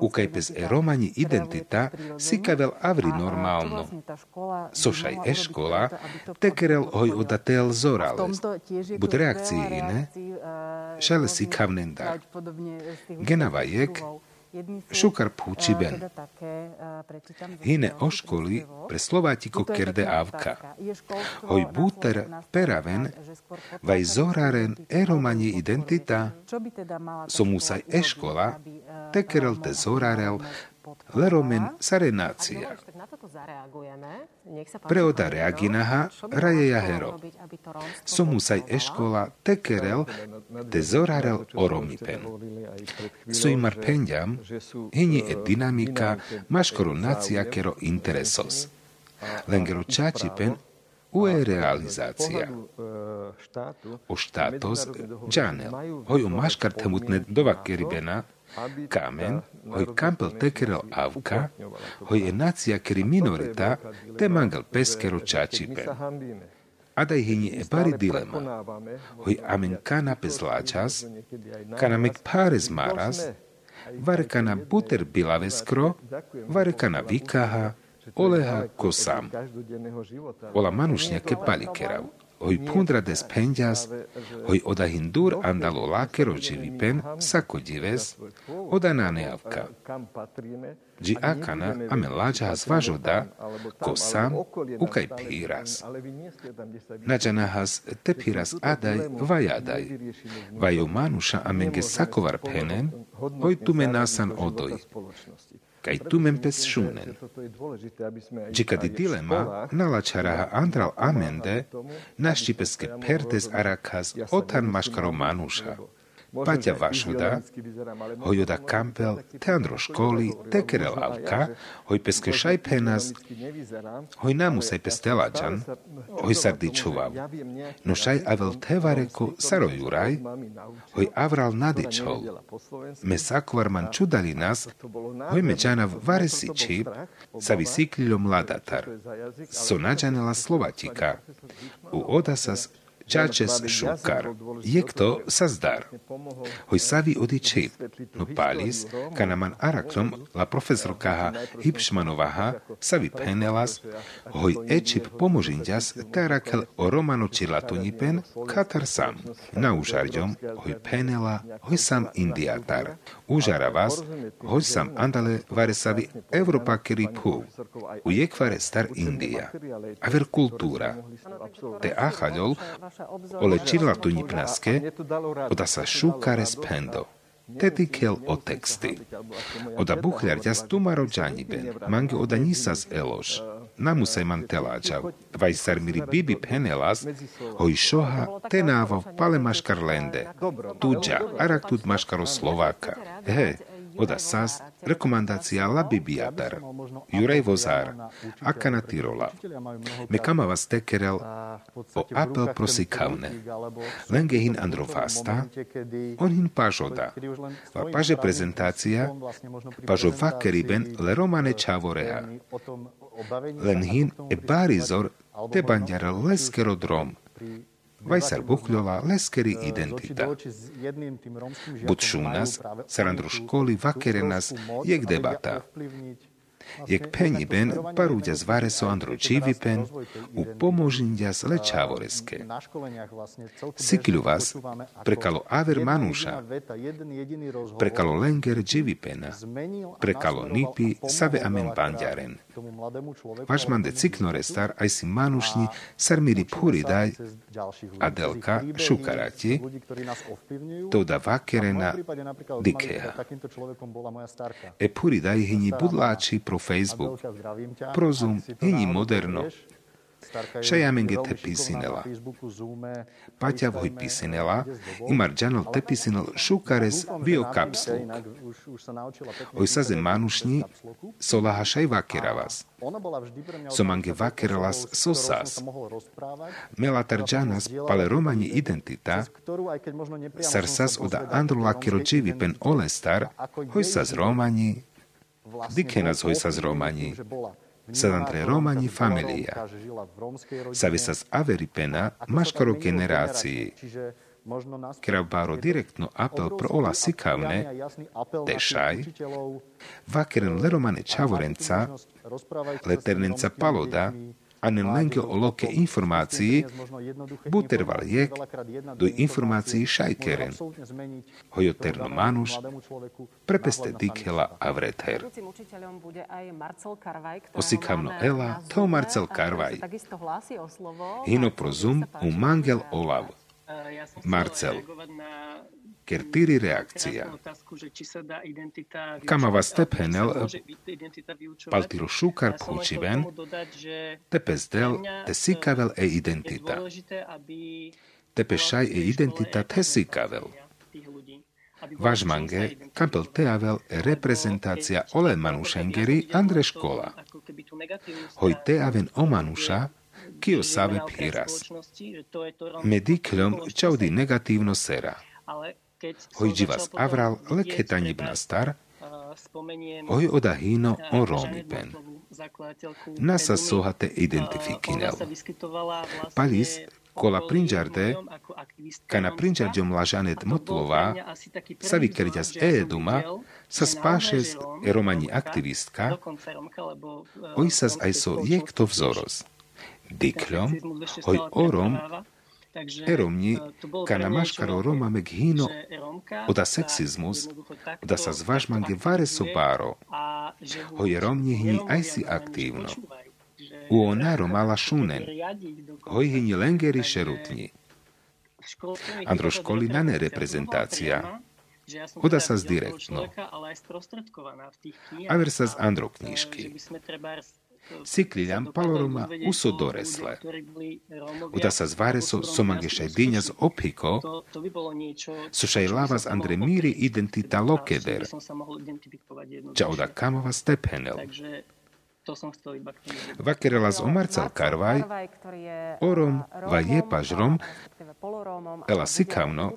ukajpes e romani identita sikavel avri normalno. Sošaj e škola, tekerel hoj odatel zorales. Bud reakcije ine, šale sikavnendar. Genavajek, Šukar púči ben. Hine o školy pre Slovátiko kerde avka. Hoj búter peraven, vaj zoraren eromani identita, so musaj e škola, tekerel te zorarel Leromen sarenácia. Preoda reaginaha rajeja hero. Somusaj eškola tekerel te zorarel oromipen. Soimar penjam, hini e dinamika maškoro nacija kero interesos. Lengero čačipen ue realizácia. O štátos, džanel, hoj o maškar temutne dova keribena, Kamen, hoj kampel tekerel avka, hoj je nacija keri minorita, te mangal peskero čačipen. Adaj hini e pari dilema. Hoj amen kana pes lačas, kana mek pares maras, vare kana buter bilaveskro, vare kana vikaha, oleha kosam. Ola manušnjake palikerav hoj pundra des penjas, hoj oda hindur andalo lakero pen, sako dives, oda na neavka. Dži akana ame lađa zvažoda, ko sam ukaj piras. Nađana has te piras adaj vajadaj, vaju manuša amenge sakovar penen, hoj tume nasan odoj kaj tumenpes šunen. Čika dilema nalačaraha antral amende, naščipes ke pertes arakas otan maškaro manuša. Paťa Vašuda, hojoda Kampel, Teandro školi, Tekerel Avka, hoj peske šajpenas, hoj namusaj pestelađan, hoj sardičovav. No šaj avel tevareko sarojuraj, hoj avral nadičov. Me sakvarman čudali nas, hoj međanav varesi čip, sa visiklilo mladatar. So nađanela Slovatika. U odasas Čačes šukar, je kto sa zdar. Hoj savi odičej, no palis, kanaman arakrom la profesorkaha Hipšmanovaha savi penelas, hoj ečip pomožinďas tarakel romano čilatonipen katar sam. Na užarďom hoj penela, hoj sam indiatar. Užara vás, hoj sam andale vare savi Evropa keri pú. U jekvare star India. Aver kultúra. Te achaľol ole čirlatuni praske, oda sa šúkare spendo. Tetikel o texty. Oda buhľarťa stumaro džaniben, mange oda nisas eloš. Namusaj man teláčav, vaj sarmiri bibi penelas, hoj šoha tenávo pale maškar lende. Tuđa, arak tud maškaro Slováka. He, Oda sas, rekomandácia la Bibiatar, Jurej Vozár, Akana Tirola, Mekama vas tekerel o apel prosikavne, Lengehin Androfasta, Onhin pažoda, va paže prezentácia, pažo vakeriben le romane čavoreha, len hin e barizor te bandiara leskero drom, Vajsar Buchľová, Leskery identita. Buď šúnas, sarandru školy, vakere nás, jek debata. Jek peniben parúďa z Vareso Andro Čivipen u pomožindia z Lečávoreske. Sikľu vás prekalo Aver Manúša, prekalo Lenger Čivipena, prekalo Nipi Save Amen Bandiaren. Vašmande ciknore star aj si Manušni sarmiri Puridaj Adelka Šukarati, da Vakerena Dikeha. E Puridaj hini budláči pro Facebook, pro Zoom, hini moderno, Šajamenge te pisinela. Paťa vhoj pisinela, imar džanol te pisinel šukares vio kapsluk. Oj sa ze manušni, solaha šaj vakeravas. Somange vakeralas sosas. Melatar džanas pale romani identita, sarsas oda andrula kero dživi pen olestar, hoj sa z romani, dikenas hoj sa z romani tre Romani familia. Savisa z Averipena maškaro generácii. Krabáro direktno apel pro ola sikavne, tešaj, vakeren leromane čavorenca, leternenca paloda, a len lenke o loke informácií, buterval jek do informácií šajkeren. Hojoterno manuš, prepeste dikela a vrether. Osikavno ela, to Marcel Karvaj. Hino prozum u mangel olav. Marcel kertiri reakcia. Kamava stephenel paltiro šukar kučiven, tepes del te sikavel e identita. Tepe šaj e identita te sikavel. Važmange, kapel teavel reprezentácia ole manušengeri Andre škola. Hoj teaven o manuša, kio save piras. Medikľom čaudi negatívno sera. Hojdživas avral lekhetanibna star, oj oda hino o romipen. Nasa sohate identifikinel. Palis kola prinžarde, kana prinžarďom lažanet motlová, sa vykerďa z Eeduma, sa spáše z romani aktivistka, oj sa aj so jekto vzoros. Dikľom, oj orom, Eromni, kana maškaro Roma meg oda seksizmus, oda sa zvažmange vare so báro. Hoje Romni hni aj si aktívno. U onaro mala šunen. Hoj hni lengeri šerutni. Andro školi nane reprezentácia. Oda sa zdirektno. Aver sa z Andro knižky. Sikliljam paloroma uso doresle. Uda sa zvareso somangeše dinja z ophiko, sušaj lavas andre miri identita lokeder, ča oda kamova stephenel. Vakerela z Omarcel Karvaj, orom va jepažrom, ela sikavno,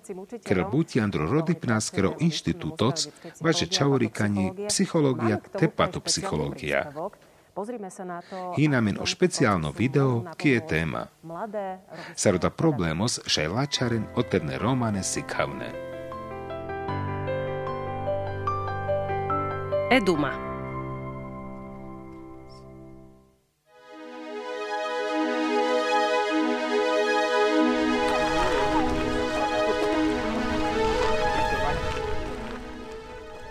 ker buti andro rodipnáskero inštitútoc, vaše čaurikani psychológia te patopsychológia. Pozrime sa na to. Hinamen o špeciálno video, ki je téma. Saroda problemos šaj lačaren oterne romane sikavne. Eduma.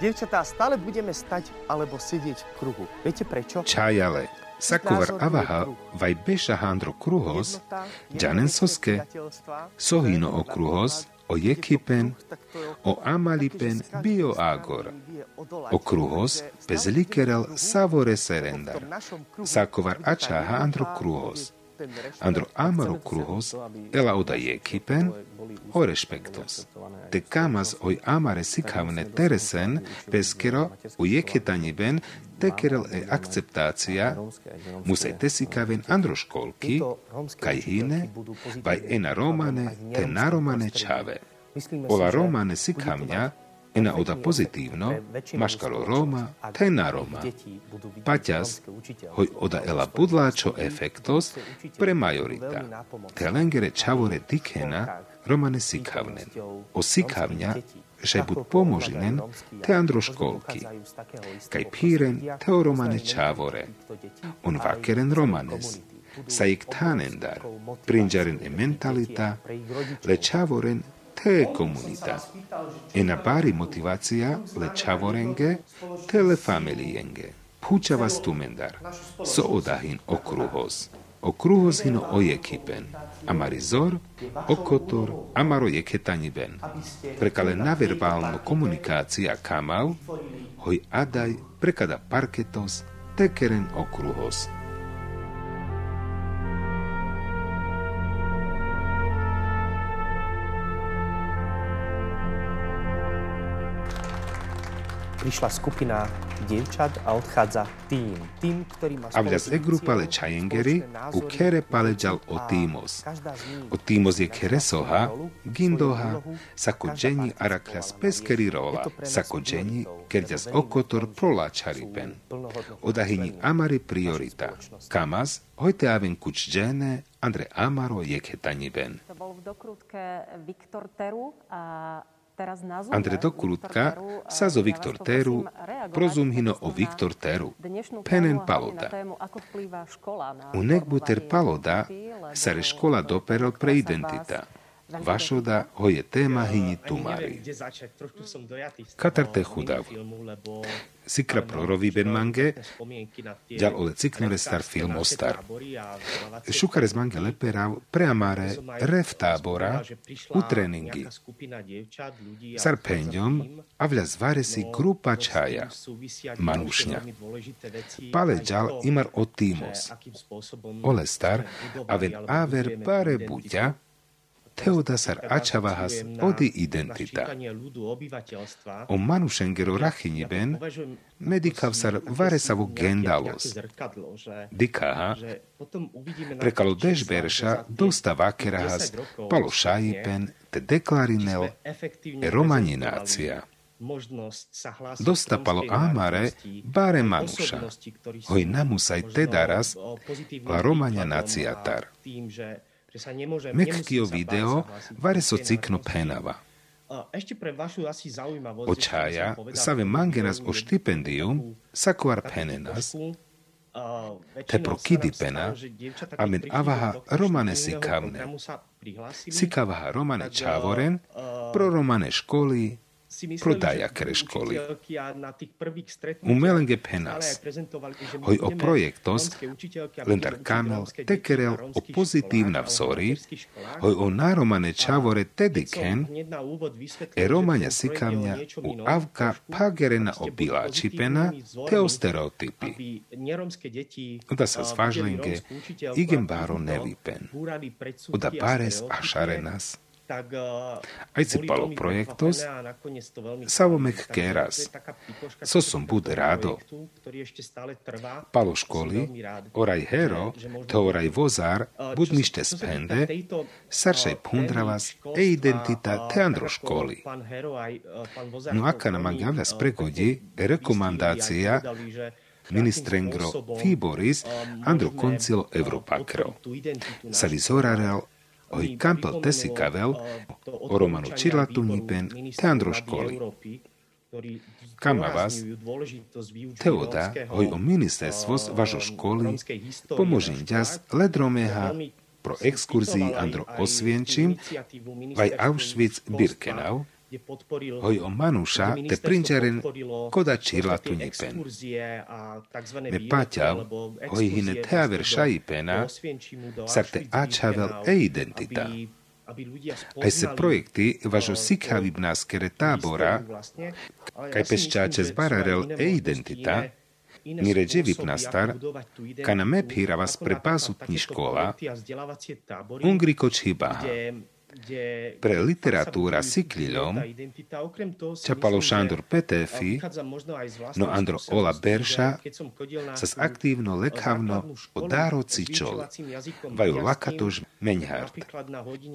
Dievčatá, stále budeme stať alebo sedieť v kruhu. Viete prečo? Čajale. Sakovar avaha vaj beša handro kruhos, džanen soske, sohino o kruhos, o jekipen, o amalipen bio agor, o kruhos bez likerel savore serendar, sakovar ačaha andro kruhos. Andro amaro kruhos, ela oda jekipen, o respectos. Te kamas oi amare sikavne teresen, peskero u jeketani ben, tekerel e akceptácia, musaj tesikaven androškolky, kaj hine, vaj ena romane, te naromane čave. Ola romane sikamňa, ena oda pozitívno, maškalo Roma, tena Roma. Paťas, hoj oda ela budláčo efektos pre majorita. Te lengere čavore dikena, romane sikavnen. O sikavňa, že bud pomožinen te androškolky. Kaj píren te o romane čavore. On vakeren romanes. Sa ik tanendar, prinjaren e mentalita, le čavoren te komunita. E na bari motivacija le čavorenge te le familienge. Puća vas tumendar, so odahin okruhos. Okruhos hino ojekipen, amarizor, okotor, amaro jeketaniben. Prekale naverbalno komunikacija kamal, hoj adaj prekada parketos, tekeren okruhos. Prišla skupina dievčat a odchádza tým. Tým, ktorý má A vľaz e grupale čajengeri, u kere paleđal o tímos. O tímos je kere soha, gindoha, sako dženi araklas peskeri rola, sako dženi kerďas okotor prolačari pen. Odahini amari priorita. Kamas, hojte aven kuč džene, Andre Amaro je ketani ben. To bol v dokrutke Viktor Teru a Andre Dokulutka sa zo Viktor Teru prozumhino o Viktor Teru, penen paloda. U nekbuter paloda sa re škola doperel pre identita. Vašoda ho je téma hyni tumari. Katarte chudav. Sikra prorovi ben mange, ďal ole ciknere star film ostar. Šukare z mange leperav preamare rev tábora u tréningi. Sar penďom a vľa zvare si grupa čaja, manušňa. Pale ďal imar o tímos. Ole star a ven aver pare buďa, Teodasar Ačavahas odi identita. O Manušengero Rachiniben medikavsar Varesavu gendalos. Dikaha prekalo dežberša dosta vakerahas palo šajipen te deklarinel romaninácia. Dosta palo amare bare manuša, hoj namusaj tedaras la romania naciatar. Mekkio video vare so cikno penava. Ešte pre vašu asi zaujímavosť... Očaja save mangenas o štipendium sakuar penenas, te pro kidi pena, amen avaha romane sikavne. Sikavaha romane čavoren, pro romane školy, prodaja kere školy. U melenge penas, hoj o projektos, lendar kamel tekerel o pozitívna vzori, hoj o náromane čavore tediken, e romania sikavňa u avka pagerena o biláči pena, te o stereotypy. Oda sa zvážlenge, igen báro nevipen. Oda pares a šarenas. Aj si palo projektos, savomek keras. So som bud rádo. Palo školy, oraj hero, to oraj vozár, bud mište spende, saršaj pundravas e identita te andro školy. No aká nám agavľa spregodi rekomandácia ministrengro Fiboris andro koncilo Evropakro. Sali zorarel oi kampel tesi kavel romanu Čirlatunipen te andro školy. Kamavas, Teoda, hoj o ministerstvo z vašo školy, pomožím ďas ledromeha pro exkurzii andro Osvienčim, vaj Auschwitz O Manuša te prinčaren koda čirla tu nipen. Me paťav, hoj hine teaver šajipena, sar te ačavel e identita. Aj se projekty važo sikhavib náskere tábora, kaj peščáče zbararel e identita, Niređe vypnastar, kana me píra vás pre pásutní škola, ungri koč hyba. Pre literatúra Sikliľom čapalo Šandor Petefi, no Andro Ola Berša sa aktívno lekavno o dároci čol, vaju lakatož Meňhart,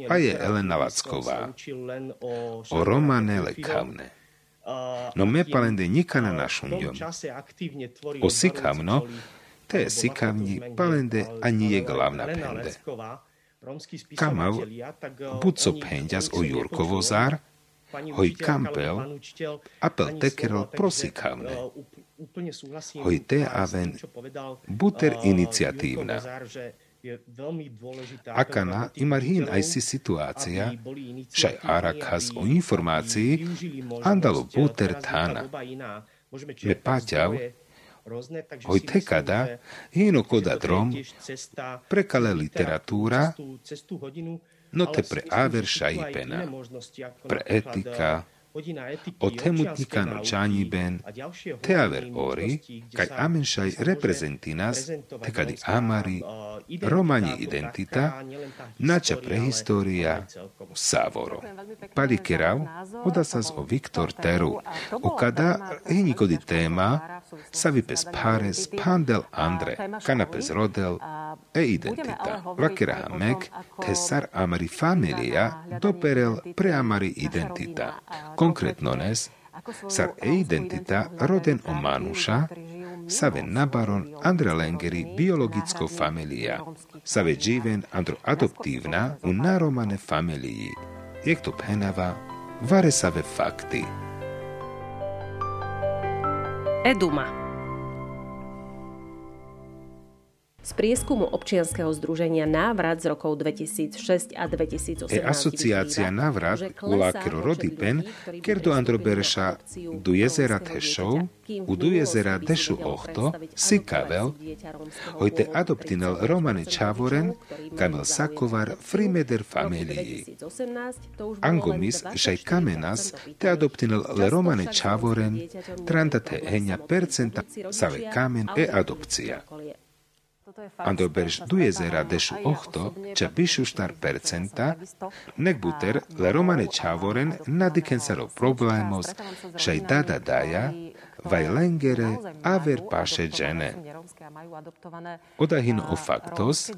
a je Elena Lacková, o romane lekavne. No me palende nikana našunjom. O sikavno, te sikavni palende ani je glavna pende. Kamav, buco penďaz o Jurkovo zár, hoj kampel, apel tekerol prosikavne. Hoj te aven, buter iniciatívna. Akana imarhin aj si situácia, šaj arakas o informácii, andalo buter tána. Me páťav, Hoj tekada, hino koda drom, prekale literatúra, no te pre averša i pena, pre etika, o temutnikano ben te aver ori, kaj amenšaj representinas, te kadi amari, romani identita, nača prehistoria, savoro. Pali kerau, odasas o Viktor Teru, o kada enikodi tema, savipes pares, pandel andre, kanapes rodel, e identita. Vakera hamek, tesar amari familia, doperel preamari identita. Kom nes, sar e identita roden o Manuša, save nabaron Andra Lengeri biologicko familia, save živen andro adoptívna u naromane familii. Jak to penava, vare save fakty. Eduma. Z prieskumu občianskeho združenia Návrat z rokov 2006 a 2018 E asociácia Návrat ulákero rodipen, ker do Androbereša do jezera Tešov, u do jezera Dešu Ochto, si kavel, hojte adoptinel Romane Čavoren, kamel Sakovar Frimeder familii. Angomis, šaj kamenas, te adoptinel le Romane Čavoren, trandate henja percenta save kamen e adopcia. Andobers du jezera dešu ohto, ča bišu štar percenta, nek buter le romane čavoren nadikensaro problemos, šaj dada daja, vaj lengere aver paše džene. Odahino o faktos,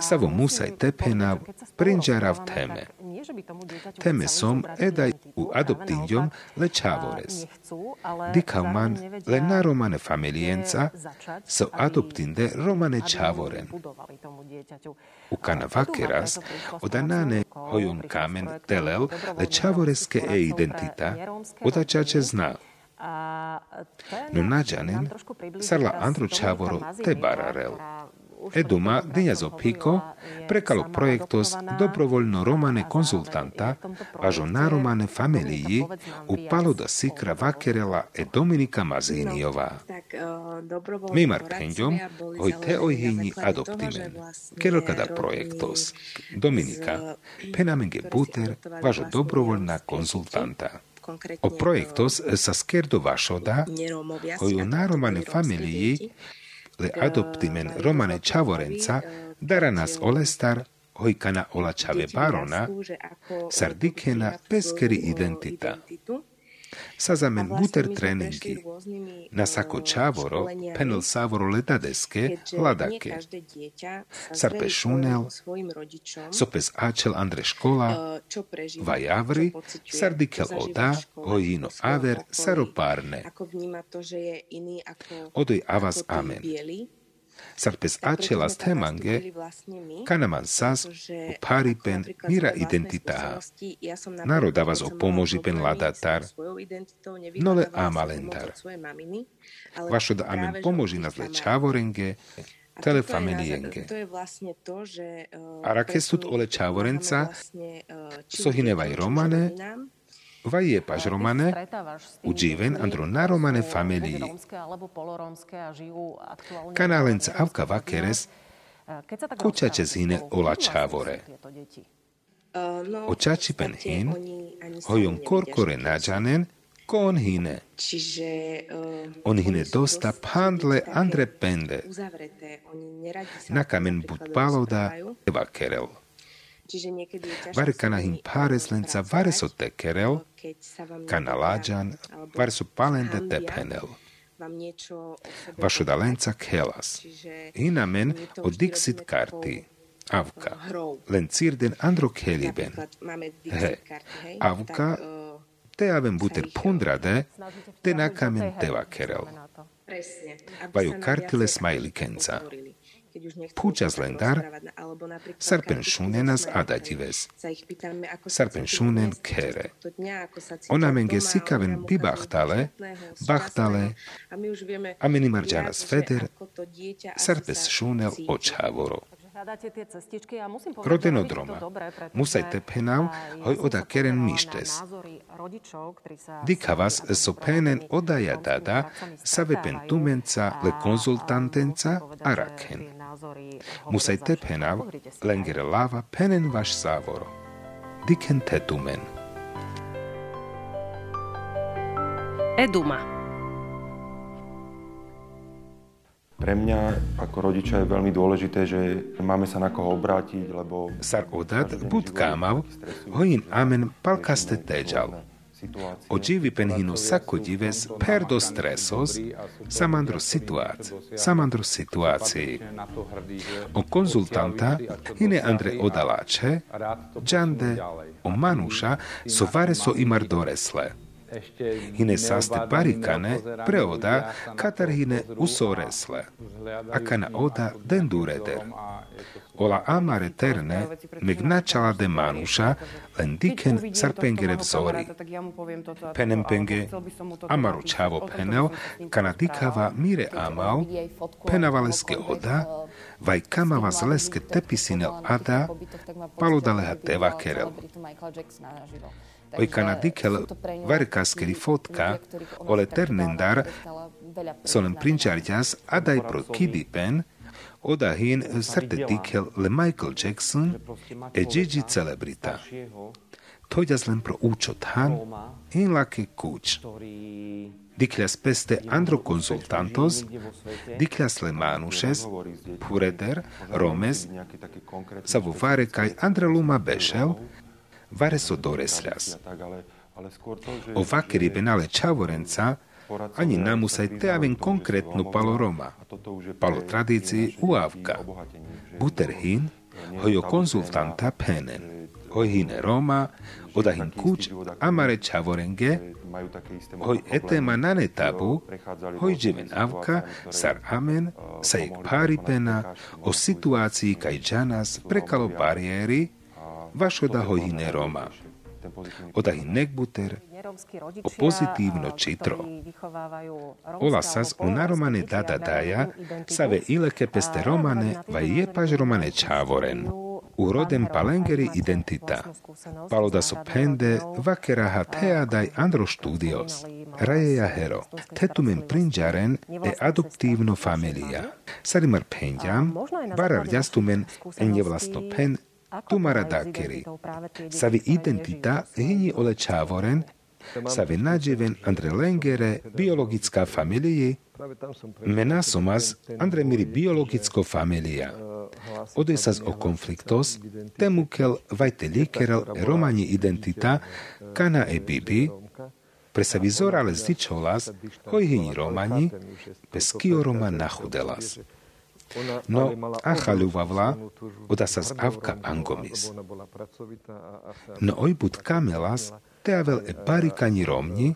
savo musaj tepenav prinđarav teme. Teme som edaj u adoptinjom le čavores. Dikauman le na romane familienca so adoptinde romane čavoren. U kanavakeras odanane hojun kamen telel le čavoreske e identita odačače zna. No nađanen sarla Andro Čavoro te bararel. Eduma dinjazo piko prekalo projektos dobrovoljno romane konzultanta važo naromane familiji u palo da sikra vakerela e Dominika Mazinijova. Mimar penjom hoj te ojhinji adoptimen. Kero kada projektos Dominika penamenge buter važo dobrovoljna konzultanta. O projektos sa skerdo vašoda, koju naromane familiji le adoptimen Romane Čavorenca dara nas olestar hojkana olačave barona, sardikena peskeri identita. Sazamen buter treningi. Na sako čavoro penel savoro letadeske ladake. Sarpe šunel, sopes ačel Andre škola, vajavri, sardikel oda, hojino aver saroparne. Odoj avas amen. Sarpes acelas temange, kanaman sas o paripen mira identitaha. Narodavas o pomožipen ladatar, nole amalendar. Vašo da amen pomoži nas le čavorenge, tele familienge. Arakestut ole čavorenca, sohinevaj romane, Vai je paž romane, udživen andro na romane familii. Kanálenca avka vakeres, kočače zhine ola čávore. Očači pen hin, hojom korkore nađanen, Ko on uh, On hyne dosta pandle Andre Pende. Na kamen bud paloda. Eva Kerel. Čiže niekedy je ťažko Vare s kana nimi, hin uh, pares lenca vare so pracovať, te Kerel, keď sa vám kana nedaria, lađan, alebo var so palende hambia te penel. vám niečo o sebe Vašo da povedať. lenca kelas. Čiže Hinamen od Dixit takou, Avka. hrou. Len cirden andro keliben. Napríklad máme He. Avka, uh, Te avem buter pundrade, te na kamen teva Kerel. Vaju kartile smajlikenca. Tak lendar, kartičky šunenas adatives. Cítia šunen kere. tohto dňa, ako sa cítia Ona menge doma, sikaven šťastného, bachtale, šťastného. a meni marđana viac, že sveder, ako to dieťa asi sarpes sa šunel cíti. Rodeno doma. Musajte penám, hoj oda keren mištes. Dikavas so penen odaja dada save pentumenca le konsultantenca araken. Musajte penav lenger lava penen vaš savoro. Diken tetumen. Eduma. Pre mňa ako rodiča je veľmi dôležité, že máme sa na koho obrátiť, lebo... Sar odat bud kamav, hojin amen palkaste teđal. Ođivi penhinu sako dives per do stresos, samandro situac, samandro situaciji. O konzultanta hine Andre odalače, džande, o manuša so vare so imar doresle. Hine saste parikane preoda katar hine usoresle. Akana oda den dureder. Ola amare terne meg načala de manuša len diken sarpengere vzori. Penempenge amaru čavo penel, kana dikava mire amal, penavaleske oda, vaj kamava zleske tepisinel ada, paludaleha teva kerel. Oj kana dikel varkaskeri fotka, ole ternendar, solen prinčarjas adaj pro kidipen, oda hin srte dikel le Michael Jackson e Gigi celebrita. Tojas len pro učot han, in lake kuč. Dikľas peste androkonsultantos, dikľas le manušes, pureder, romes, sa vo vare kaj andreluma bešel, vare so doresľas. O vakeri benale čavorenca, ani namusaj te aven konkrétnu palo Roma, palo tradícii uavka. Buter hin, hojo konzultanta penen, hoj hine Roma, oda hin kuč amare čavorenge, hoj etema nane tabu, hoj živen avka, sar amen, sa jek pári pena, o situácii kaj džanas prekalo bariéry, hoj hine Roma. Oda hin nekbuter, o pozitívno čitro. Ola sas polorómske naromane dada daja, save ileke peste romane, vaj názory jepaž romane čávoren. U rodem palengeri identita. Paloda so pende, vakeraha teadaj andro studios. Rajeja hero. Tetumen prinjaren e adoptívno familia. Sarimar penjam, varar jastumen en nevlastno pen, tumara dakeri. Savi identita hini ole čávoren, Save nađeven Andre Lengere, biologická familiji, mena somas Andre miri biologicko familija. Odesas o konfliktos, temukel vajte likerel romani identita, kana e bibi, presavizorale zdičolas, hoj hini romani, bez kio roma nachudelas. No, acha ľuvavla, oda sa z avka angomis. No oj bud kamelas, teavel e parikani romni,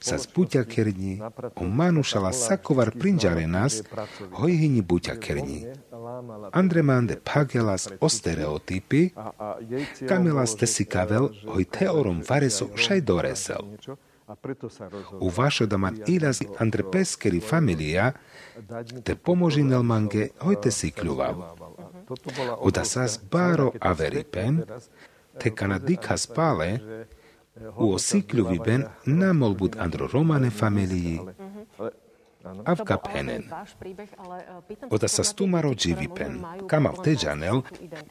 sa z buťakerni, o manušala sakovar prinžarenas, hojhini buťakerni. Andremande pagelas o stereotypy, kamelas te si kavel, hoj teorom vareso šaj doresel. U vašo da man ilas andre peskeri familija, pomoži nelmange, hoj te si kľuvav. Oda sas baro averipen, te kanadika spale, u osikľuvi ben namol bud andro romane familiji, avka penen. Oda sa stumaro dživipen, kamal teđanel,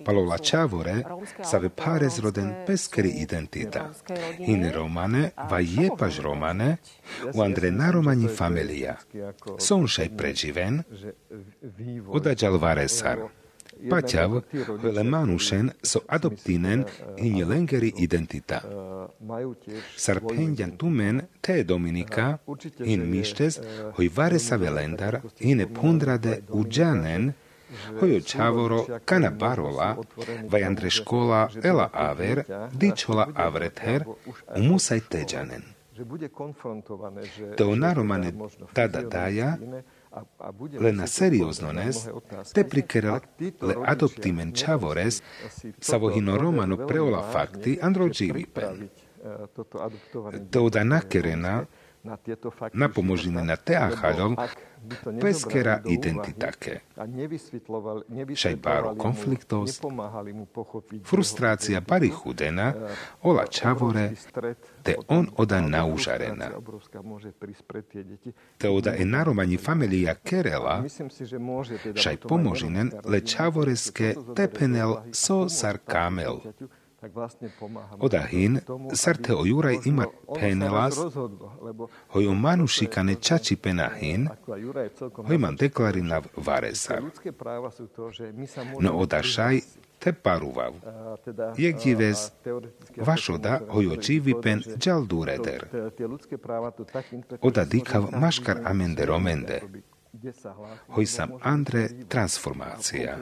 palola čavore, save pare zroden peskeri identita. Hine romane, va jepaž romane, u andre naromani familija. Sonšaj preživen, odađal varesar. Paťav, hele manušen so adoptinen hine lengeri identita. Sarpenjan tumen te Dominika in mištes hoj varesa velendar hine pundrade uđanen hojo čavoro kana barola, vaj andre škola ela aver, dičola avrether, umusaj teđanen. To naromane tada daja, len na serióznones, te prikerel le adoptimen čavores, sa vohino romano preola fakty andro dživipen. To da nakerena, napomožine na teachalom, peskera identitake. Šaj baro konfliktos, frustrácia bari chudena, ola čavore, te on oda naužarena. Te oda e naromani familia kerela, šaj pomožinen le čavoreske tepenel so sar kamel. Odahin sarte o juraj ima penelas, hoj o manušikane čači penahin, hoj man deklarinav varesar. No odašaj te paruvav. Jak dives, vašoda hoj o čivipen džal dureder. Oda dikav maškar amende romende. Hoj sam andre transformácia.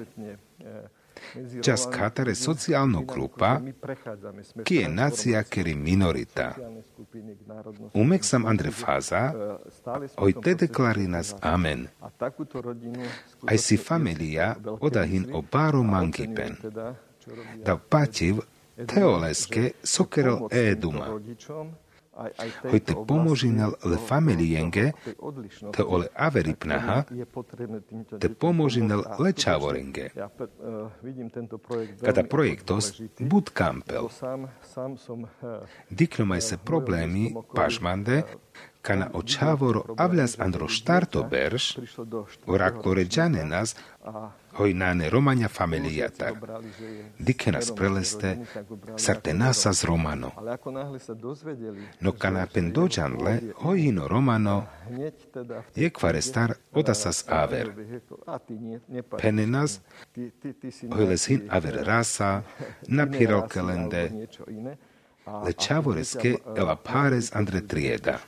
Čas Katar je sociálna grupa, ki je nacija, ker minorita. Umek sam Andre Faza, oj te deklari nas amen. Aj si familia odahin o baro mangipen. Da pativ teoleske sokerel eduma. Hojte pomožinal le familienge, te ole averipnaha, te pomožinal le čavorenge. Kada projektos bud kampel. Diknomaj se problemi pažmande, kana o čavoro avlas andro štarto berš, orakore džanenas, hoj nane romanja familijatar. Dike nas preleste, sarte nasa z romano. No kana pendođanle, hojino romano, je kvare star odasas aver. Penenas, hojles hin aver rasa, napiral kelende, le čavoreske ela pares andre trieda.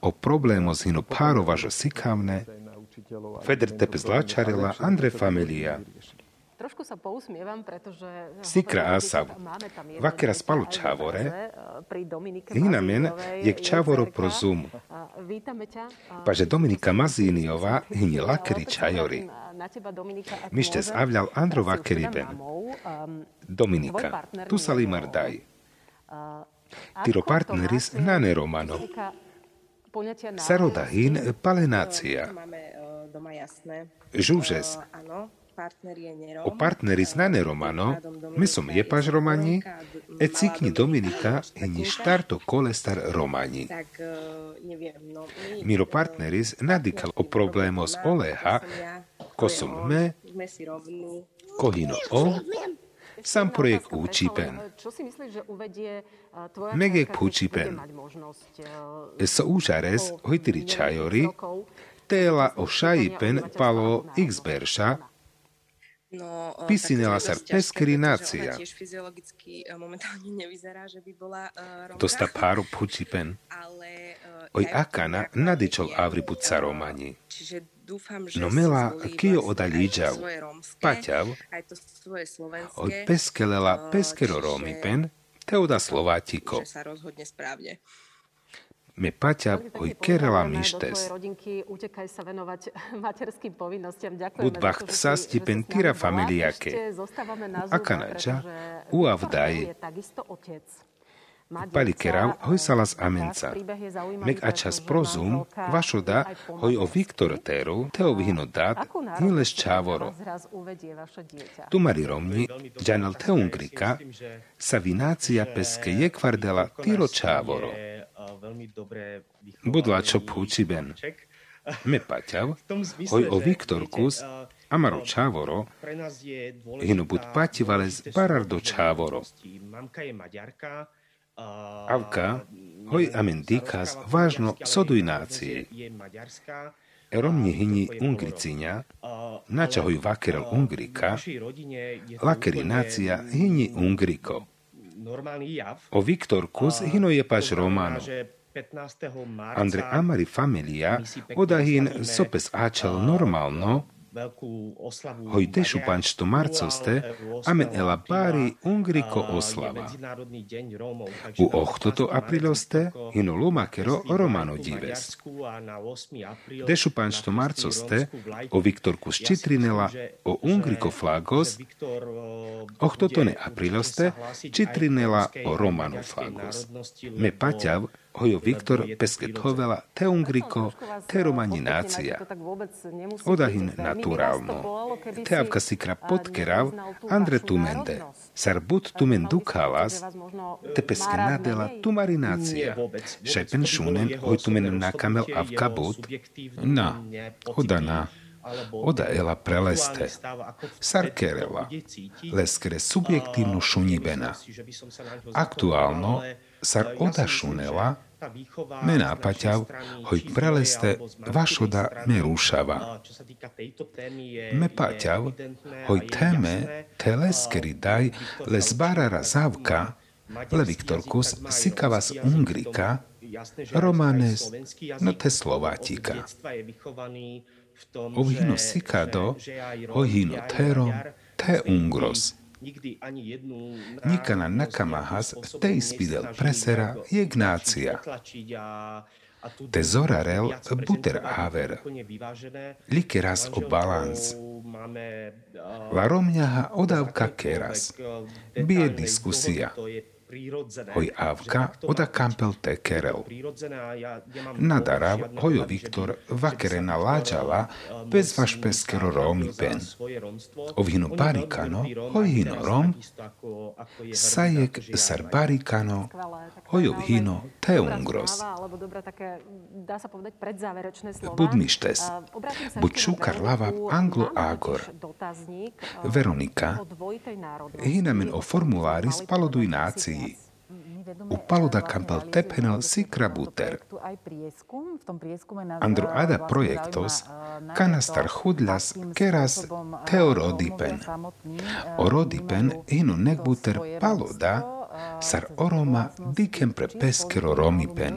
O problémos hino párova žo sikavne, Feder tepe zlačarila Andre familija. Trošku sa pousmievam, pretože... Sikra asav. Vakera spalu čavore, hinamen je k čavoro pro zum. Paže Dominika Mazíniova hini lakeri čajori. Mište zavljal Andro vakeriben. Dominika, tu sa limar daj. Tiro partneris nane romano. Sarodahin palenácia. Žúžes. O partneri znane romano, my som jepaž romani, e cikni Dominika hini štarto kolestar romani. Miro partneris nadikal o problémos Oleha, ko som me, kohino o, sam projekt účipen. Megek púčipen. So úžares hojtiri čajori, téla o šajipen palo xberša, Pisinela sa peskeri nácia. Dosta páru pučipen. Oj akana nadičol avri puca romani. No mela kio odalíđav, paťav, oj peskelela peskero romipen, te oda slovátiko. Me paťa oj kerela mištes. Budbacht sa stipen tira familiake. Akanača uavdaj. Palikerav hoj salas amenca. Mek ačas prozum, vašoda hoj o Viktor Teru, teo vihino dat, hiles čávoro. Tumari romni, džanal teungrika, sa vinácia peske je kvardela tiro čávoro. Budla čo púčiben. Me paťav, hoj o Viktorkus, amaro čávoro, hino bud pativale z barardo čávoro. Avka, hoj amen dikas, vážno soduj nácie. Eron mi hini ungriciňa, nača hoj vakerel ungrika, lakeri nácia hini ungriko. O Viktorkus hino je paš romano. Andre Amari familia odahin sopes áčal normálno, dešu pančto marcoste, amen ela bári ungriko oslava. U ochtoto apriloste hino lumakero romano dives. Dešu pančto marcoste o Viktorku ščitrinela o ungriko flagos, ochtoto ne apriloste čitrinela o romano flagos. Me paťav hojo Viktor Pesketovela te Ungriko, te Romaninácia. Odahin naturálno. Te avka sikra podkerav Andre Tumende. Sar bud tumen dukalas, te peske nadela tumarinácia. Šepen šunen hoj tumen nakamel avka. Na, odana. Oda ela preleste. Sarkerela. Leskere subjektívnu šunibena. Aktuálno sar oda šunela, me nápaťav, hoj preleste vašoda me rúšava. Me paťav, hoj téme teleskeri daj les barara zavka, le Viktorkus sikavas ungrika, romanes no te slovátika. Ovhino sikado, hojino terom, te ungros. Nikana nakamahas te ispidel presera jegnácia. Te zorarel buter haver. Likeras o balans. La romňaha odávka keras. Bie diskusia. Hoj Avka oda kampel te kerel. Nadarav hojo Viktor vakerena láčala bez vaš peskero romi pen. Ovhino barikano, hojhino rom, sajek sar barikano, hojo vhino te ungros. Budmištes, buď šukar lava anglo agor. Veronika, hinamen o formulári spaloduj náci u Paluda Campbell Tephenel Sikrabuter. Andro ada projektos kanastar chudlas keras teorodipen. Orodipen ino nekbuter paloda sar oroma dikem pre peskero romipen.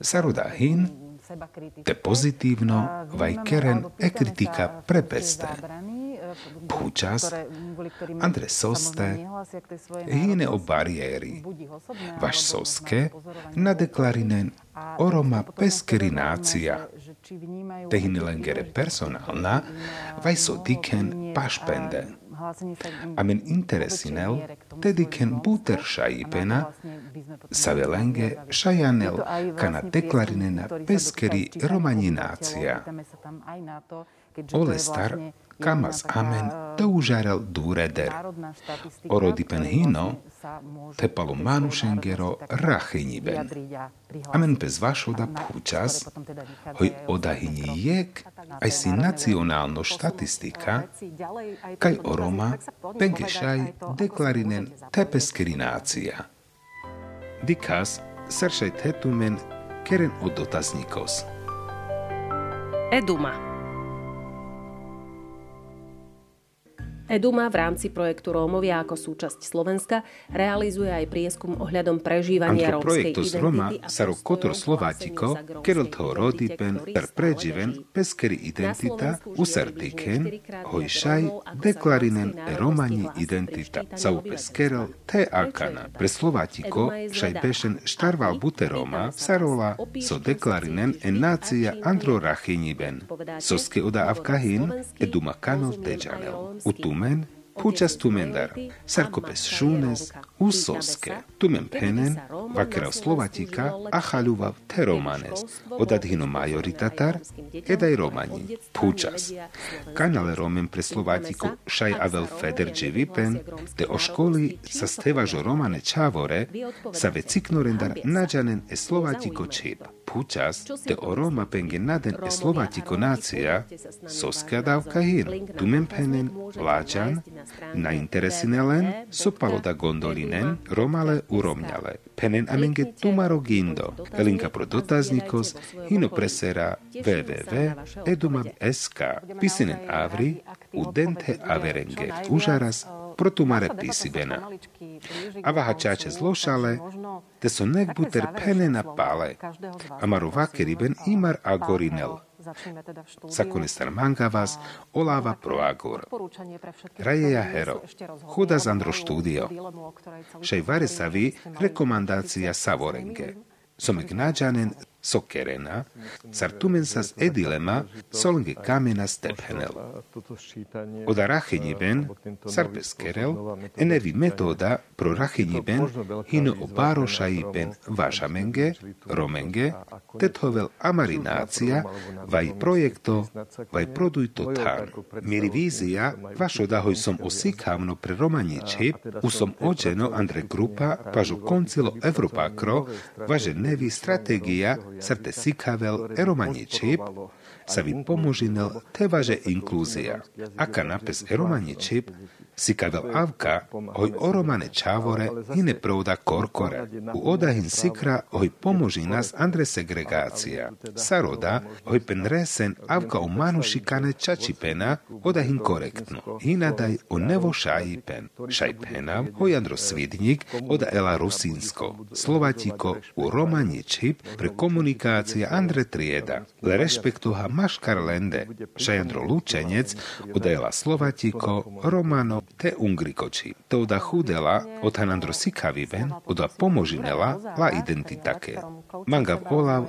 Saruda hin te pozitívno vaj keren e kritika prepeste. Púčas, Andre soste, hine o bariéry. Vaš soske na deklarinen oroma peskerinácia. Tehine lengere personálna, vaj so diken pašpende. Amen interesinel, dediken buter šaipena, savelenge šajanel kana deklarinena peskeri romaninácia. Olestar kamas amen toužarel dureder. Orodipen hino, tepalo manušengero racheniben. Amen bez vašoda púčas, hoj odahini jek, aj si nacionálno štatistika, kaj oroma, pengešaj deklarinen tepeskerinácia. Dikas, sršaj tetumen, keren od dotazníkos. Eduma. Eduma v rámci projektu Rómovia ako súčasť Slovenska realizuje aj prieskum ohľadom prežívania rómskej identity Roma hlásenia Slovático, kerel toho identite, rodipen per identita, Slovensku žije usartiken, hojšaj, deklarinen romani identita, sau peskerel, te akana. Pre? Slovático, šaj A štarval Pýtam sa sarola, so deklarinen cítiť en vy a nácia čím andro rachiniben. Soske oda avkahin, eduma aj tejanel. rómsky. Utumen, Otec Pučas je tumendar, dvojletý a sarkopes matka Usoske, tumen penen, vakera slovatika, a chaľuva teromanes, odadhino majoritatar, edaj romani, púčas. Kanale romen pre slovatiko šaj avel feder dživipen, te o školi sa stevažo romane čavore, sa ve ciknorendar nađanen e slovatiko čip. Púčas, te o Roma pengen naden e slovatiko nácia, soska dávka hin, tumen penen, vláčan, na interesinelen, sopaloda gondolin Inen, romale uromňale. Penen amenge tumaro gindo. Elinka pro dotaznikos, hino presera www.edumam.sk. Pisinen avri, udente averenge. Užaras, protumare pisibena. Avaha čače zlošale, te so nek buter penena pale. Amaru vakeriben imar agorinel. Sakonistar Mangavas, Olava Proagor. Rajeja Hero, Huda Zandro štúdio. Šej Varesavi, rekomandácia Savorenge. Somek nađanen Sokerena, sartumensas edilema solnge kamena stephenel. Oda racheniben, sarpeskerel, enevi metoda pro racheniben hino obarošaiben vašamenge, romenge, tethovel amarinácia, vaj projekto, vaj produjto tan. Miri vízia, vašo dahoj som osikávno pre romaniči, usom ođeno Andre Grupa, pažu koncilo Evropakro, važe nevi strategija srte sikavel eromanje čip, sa vi pomožinel tevaže inklúzia. Aká napes eromanie Sikavel avka, hoj oromane čávore, hine prouda korkore. U odahin sikra, hoj pomoži nas andre segregácia. Saroda, hoj pen resen avka u manu šikane čačipena, odahin korektno. Hinadaj o nevo šajipen. Šajpena, hoj andro svidnik, oda ela rusínsko. Slovatiko u romani čip pre komunikácia andre trieda. Le rešpektuha maškar lende. Šajandro lučenec, oda ela Slovatiko, Romano, te ungrikoči. To da hudela od hanandro sikaviven, oda pomožinela la identitake. Mangav olav,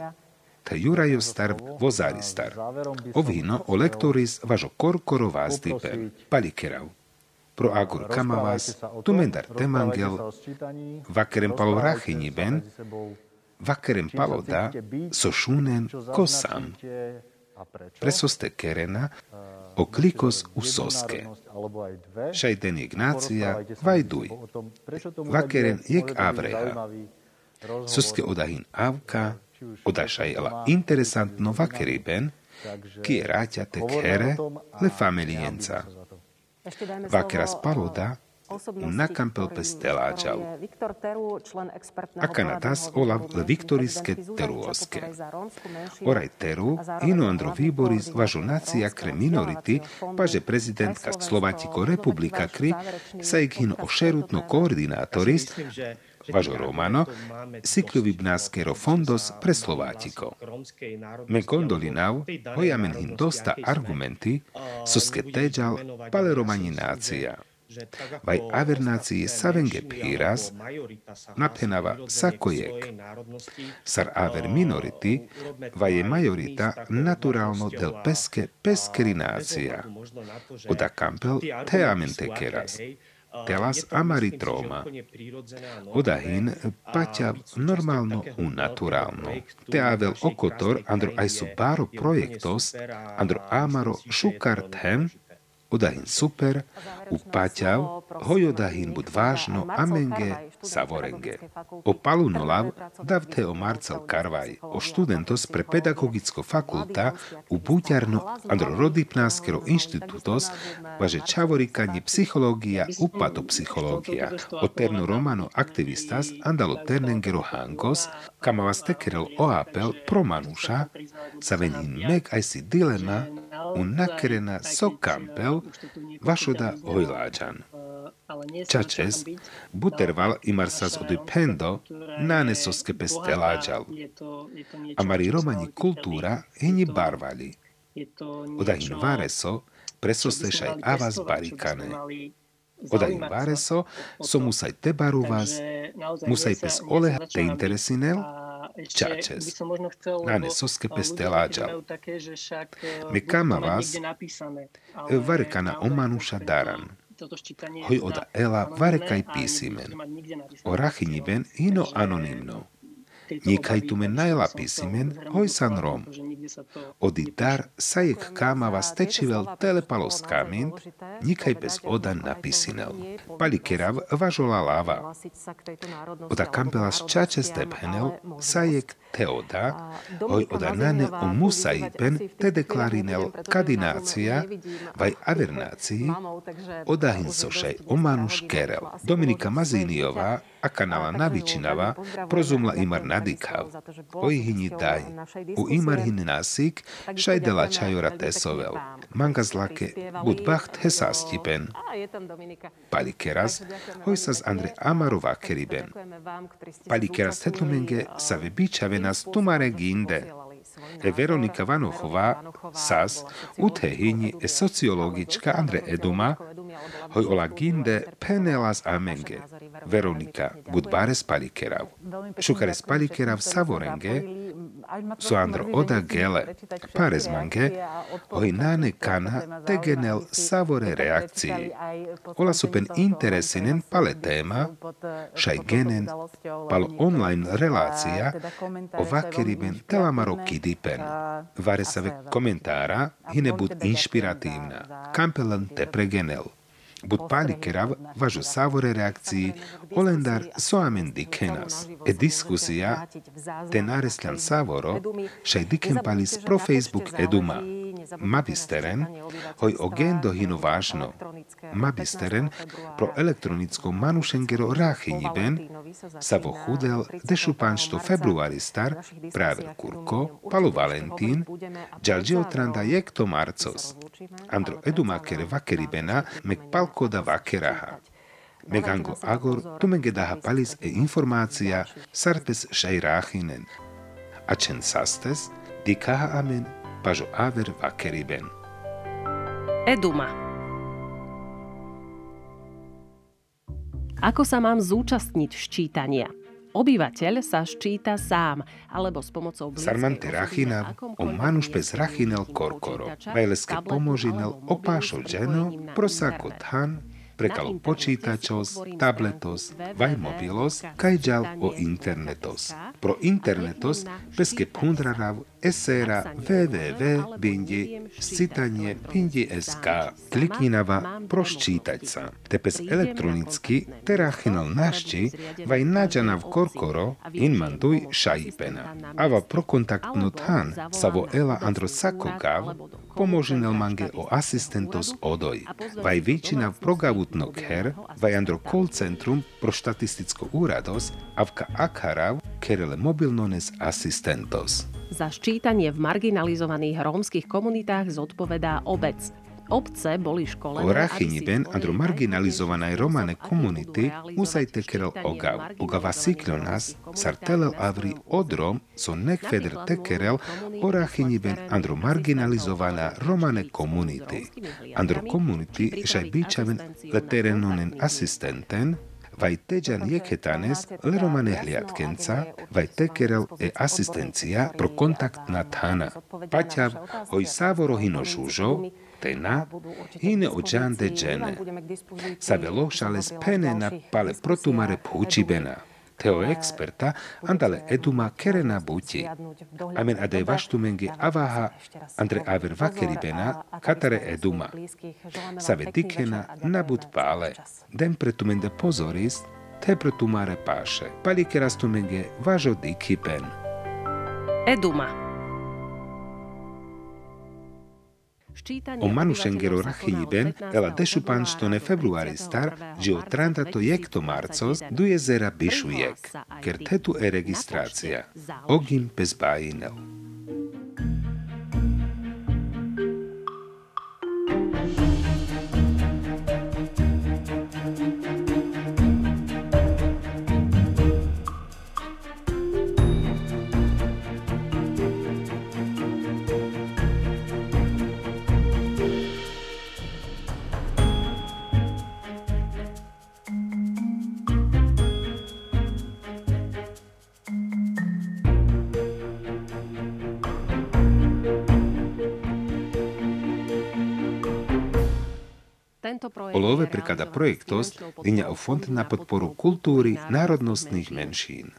te Jurajo star vozari star. Ovino o lektoris važo korkoro vazdipe, palikerav. Pro agur kamavas, tumendar temangel, vakerem palo rachiniben, vakerem palo da, so šunen kosam. Presoste kerena, o klikos u soske. Šajten Ignácia, vajduj. Vakeren jek avreha. Soske odahin avka, odašajela interesantno vakeriben, ki je raťa tek here, le familienca. Vakera spaloda, na kampel pesteláčal. Akanatas olav le viktoriske teruoske. Oraj teru, ino andro výboris važu nacija kre minority, paže prezidentka Slovatiko republika kri, sa ik hino ošerutno koordinatoris, važo Romano, sikľuvi bnáskero fondos pre Slovático. Me gondolinav, hojamen hin dosta argumenty, soske teđal pale romaninácia. Vaj avernácii savenge píras, napenava sakojek. Sar aver minority, vaj je majorita naturálno del peske peskerinácia. Oda kampel teamente keras. Telas amaritroma. Odahin paťa normálno u naturálno. Te avel okotor andro aj su baro projektos, andro amaro šukarthem, odahin super, u paťav, hojodahin bud vážno amenge savorenge. O palunolav dav o Marcel Karvaj, o študentos pre pedagogicko fakulta u buťarno andro rodipnáskero inštitutos, važe čavorikani psichológia u patopsychológia. O terno romano aktivistas andalo ternengero hangos, kamavas tekerel o apel pro manuša, sa venin meg aj si dilema, un nakerena so hojláčan. Čačes, buterval imarsas od pendo, nanesoske pesteláčal. A mari romani kultúra hini barvali. Odahin vareso, presostešaj avas barikane. Odahin vareso, so musaj tebaruvas, musaj pes oleha te interesinel, čačes. Ane soske pesteláčal. Me kama vás, varkana omanuša daran. hoj od Ela varekaj písimen. O rachiniben ino anonimno. Nikaj tu men najla písimen, hoj san rom. Odi dar sajek kámava stečivel telepalo s kamin, nikaj bez odan napisinel. Palikerav važola lava. Oda kampela s čače stephenel, sajek teoda, hoj oda nane o musaipen te deklarinel kadinácia, vaj avernácii, oda hinsošaj omanuš kerel. Dominika Mazíniová U imar hin nasik šajdela čajora tesovel. Manga zlake bud bacht hesa stipen. Palikeras hoj sa z Andre Amarova keriben. Palikeras tetlumenge sa vebičave nas tumare ginde. E Veronika Vanochová, SAS, utehini sociologička Andre Eduma, hoj ola ginde penelas amenge. Veronika, bud bares palikerav. Šukares palikerav savorenge, su andro oda gele, pares mange, hoj nane kana tegenel savore reakciji. Ola su pen interesinen pale tema, šaj genen palo online relacija, ovakeri ben telamaro kidipen. Vare save komentára, hine bud inšpiratívna. Kampelan te pregenel. Bud palikerav važu savore reakciji olendar soamen dikenas. E diskusija te nareslan savoro šaj diken palis pro Facebook eduma. Mabisteren, hoj ogendo hino važno. Mabisteren pro elektronicko manušengero rachiniben, savo hudel dešupanšto februari star, pravel kurko, palu Valentín, džalđeo tranda jekto marcos. Andro edumakere vakeribena mek palkoda vakeraha. Megango agor tumenge daha palis e informácia sarpes šaj rachinen. A čen sastes, dikaha amen, pažo aver vakeriben. Eduma. Ako sa mám zúčastniť ščítania? Obyvateľ sa ščíta sám, alebo s pomocou blízkej Sarmante rachinav, o manuš bez rachinel korkoro, vajleske pomožinel opášo ženo, prosako than, prekalo počítačos, tabletos, vaj mobilos, kaj o internetos. Pro internetos, peske pundrarav, esera www bindi scitanie bindi sk. Klikninava proščítať sa. Tepes elektronicky terachinal našči vaj nađana v korkoro in manduj šajipena. Ava prokontaktno than sa vo ela andro sakogav pomožinel mange o asistentos odoj. Vaj väčšina v progavutno her, vaj andro call centrum pro štatistický úrados, avka akharav kerele mobilnones asistentos. Za ščítanie v marginalizovaných rómskych komunitách zodpovedá obec. Obce boli školené... O rachini ben andro marginalizovanaj romane komunity musaj tekerel ogav. Ogava siklonas sar telel avri odrom so nek feder tekerel o rachini ben andro marginalizovana romane komunity. Andro komunity šaj bičaven le terenonen asistenten, vai teđan jeketanes le romane hliadkenca, vai tekerel e asistencia pro kontakt na thana. Paťav hoj savoro hino žužo, tena, hine ođande džene. Save lošales pene na pale protumare pučibena. Teo experta andale eduma kerena buti. Amen ade vaštumenge avaha andre aver vakeribena katare eduma. Save dikena nabut pale. Den pretumende pozoris te pretumare paše. Palikerastumenge važo dikipen. Eduma. O manušengero rachiniben ela dešupanštone februari star, že o trandato jekto marcos du jezera bišujek, ker tetu e registracija. Ogim bez Olove je prikladá realizovaný projekt s TOS finančnou vyňa o fond na podporu kultúry národnostných menšín.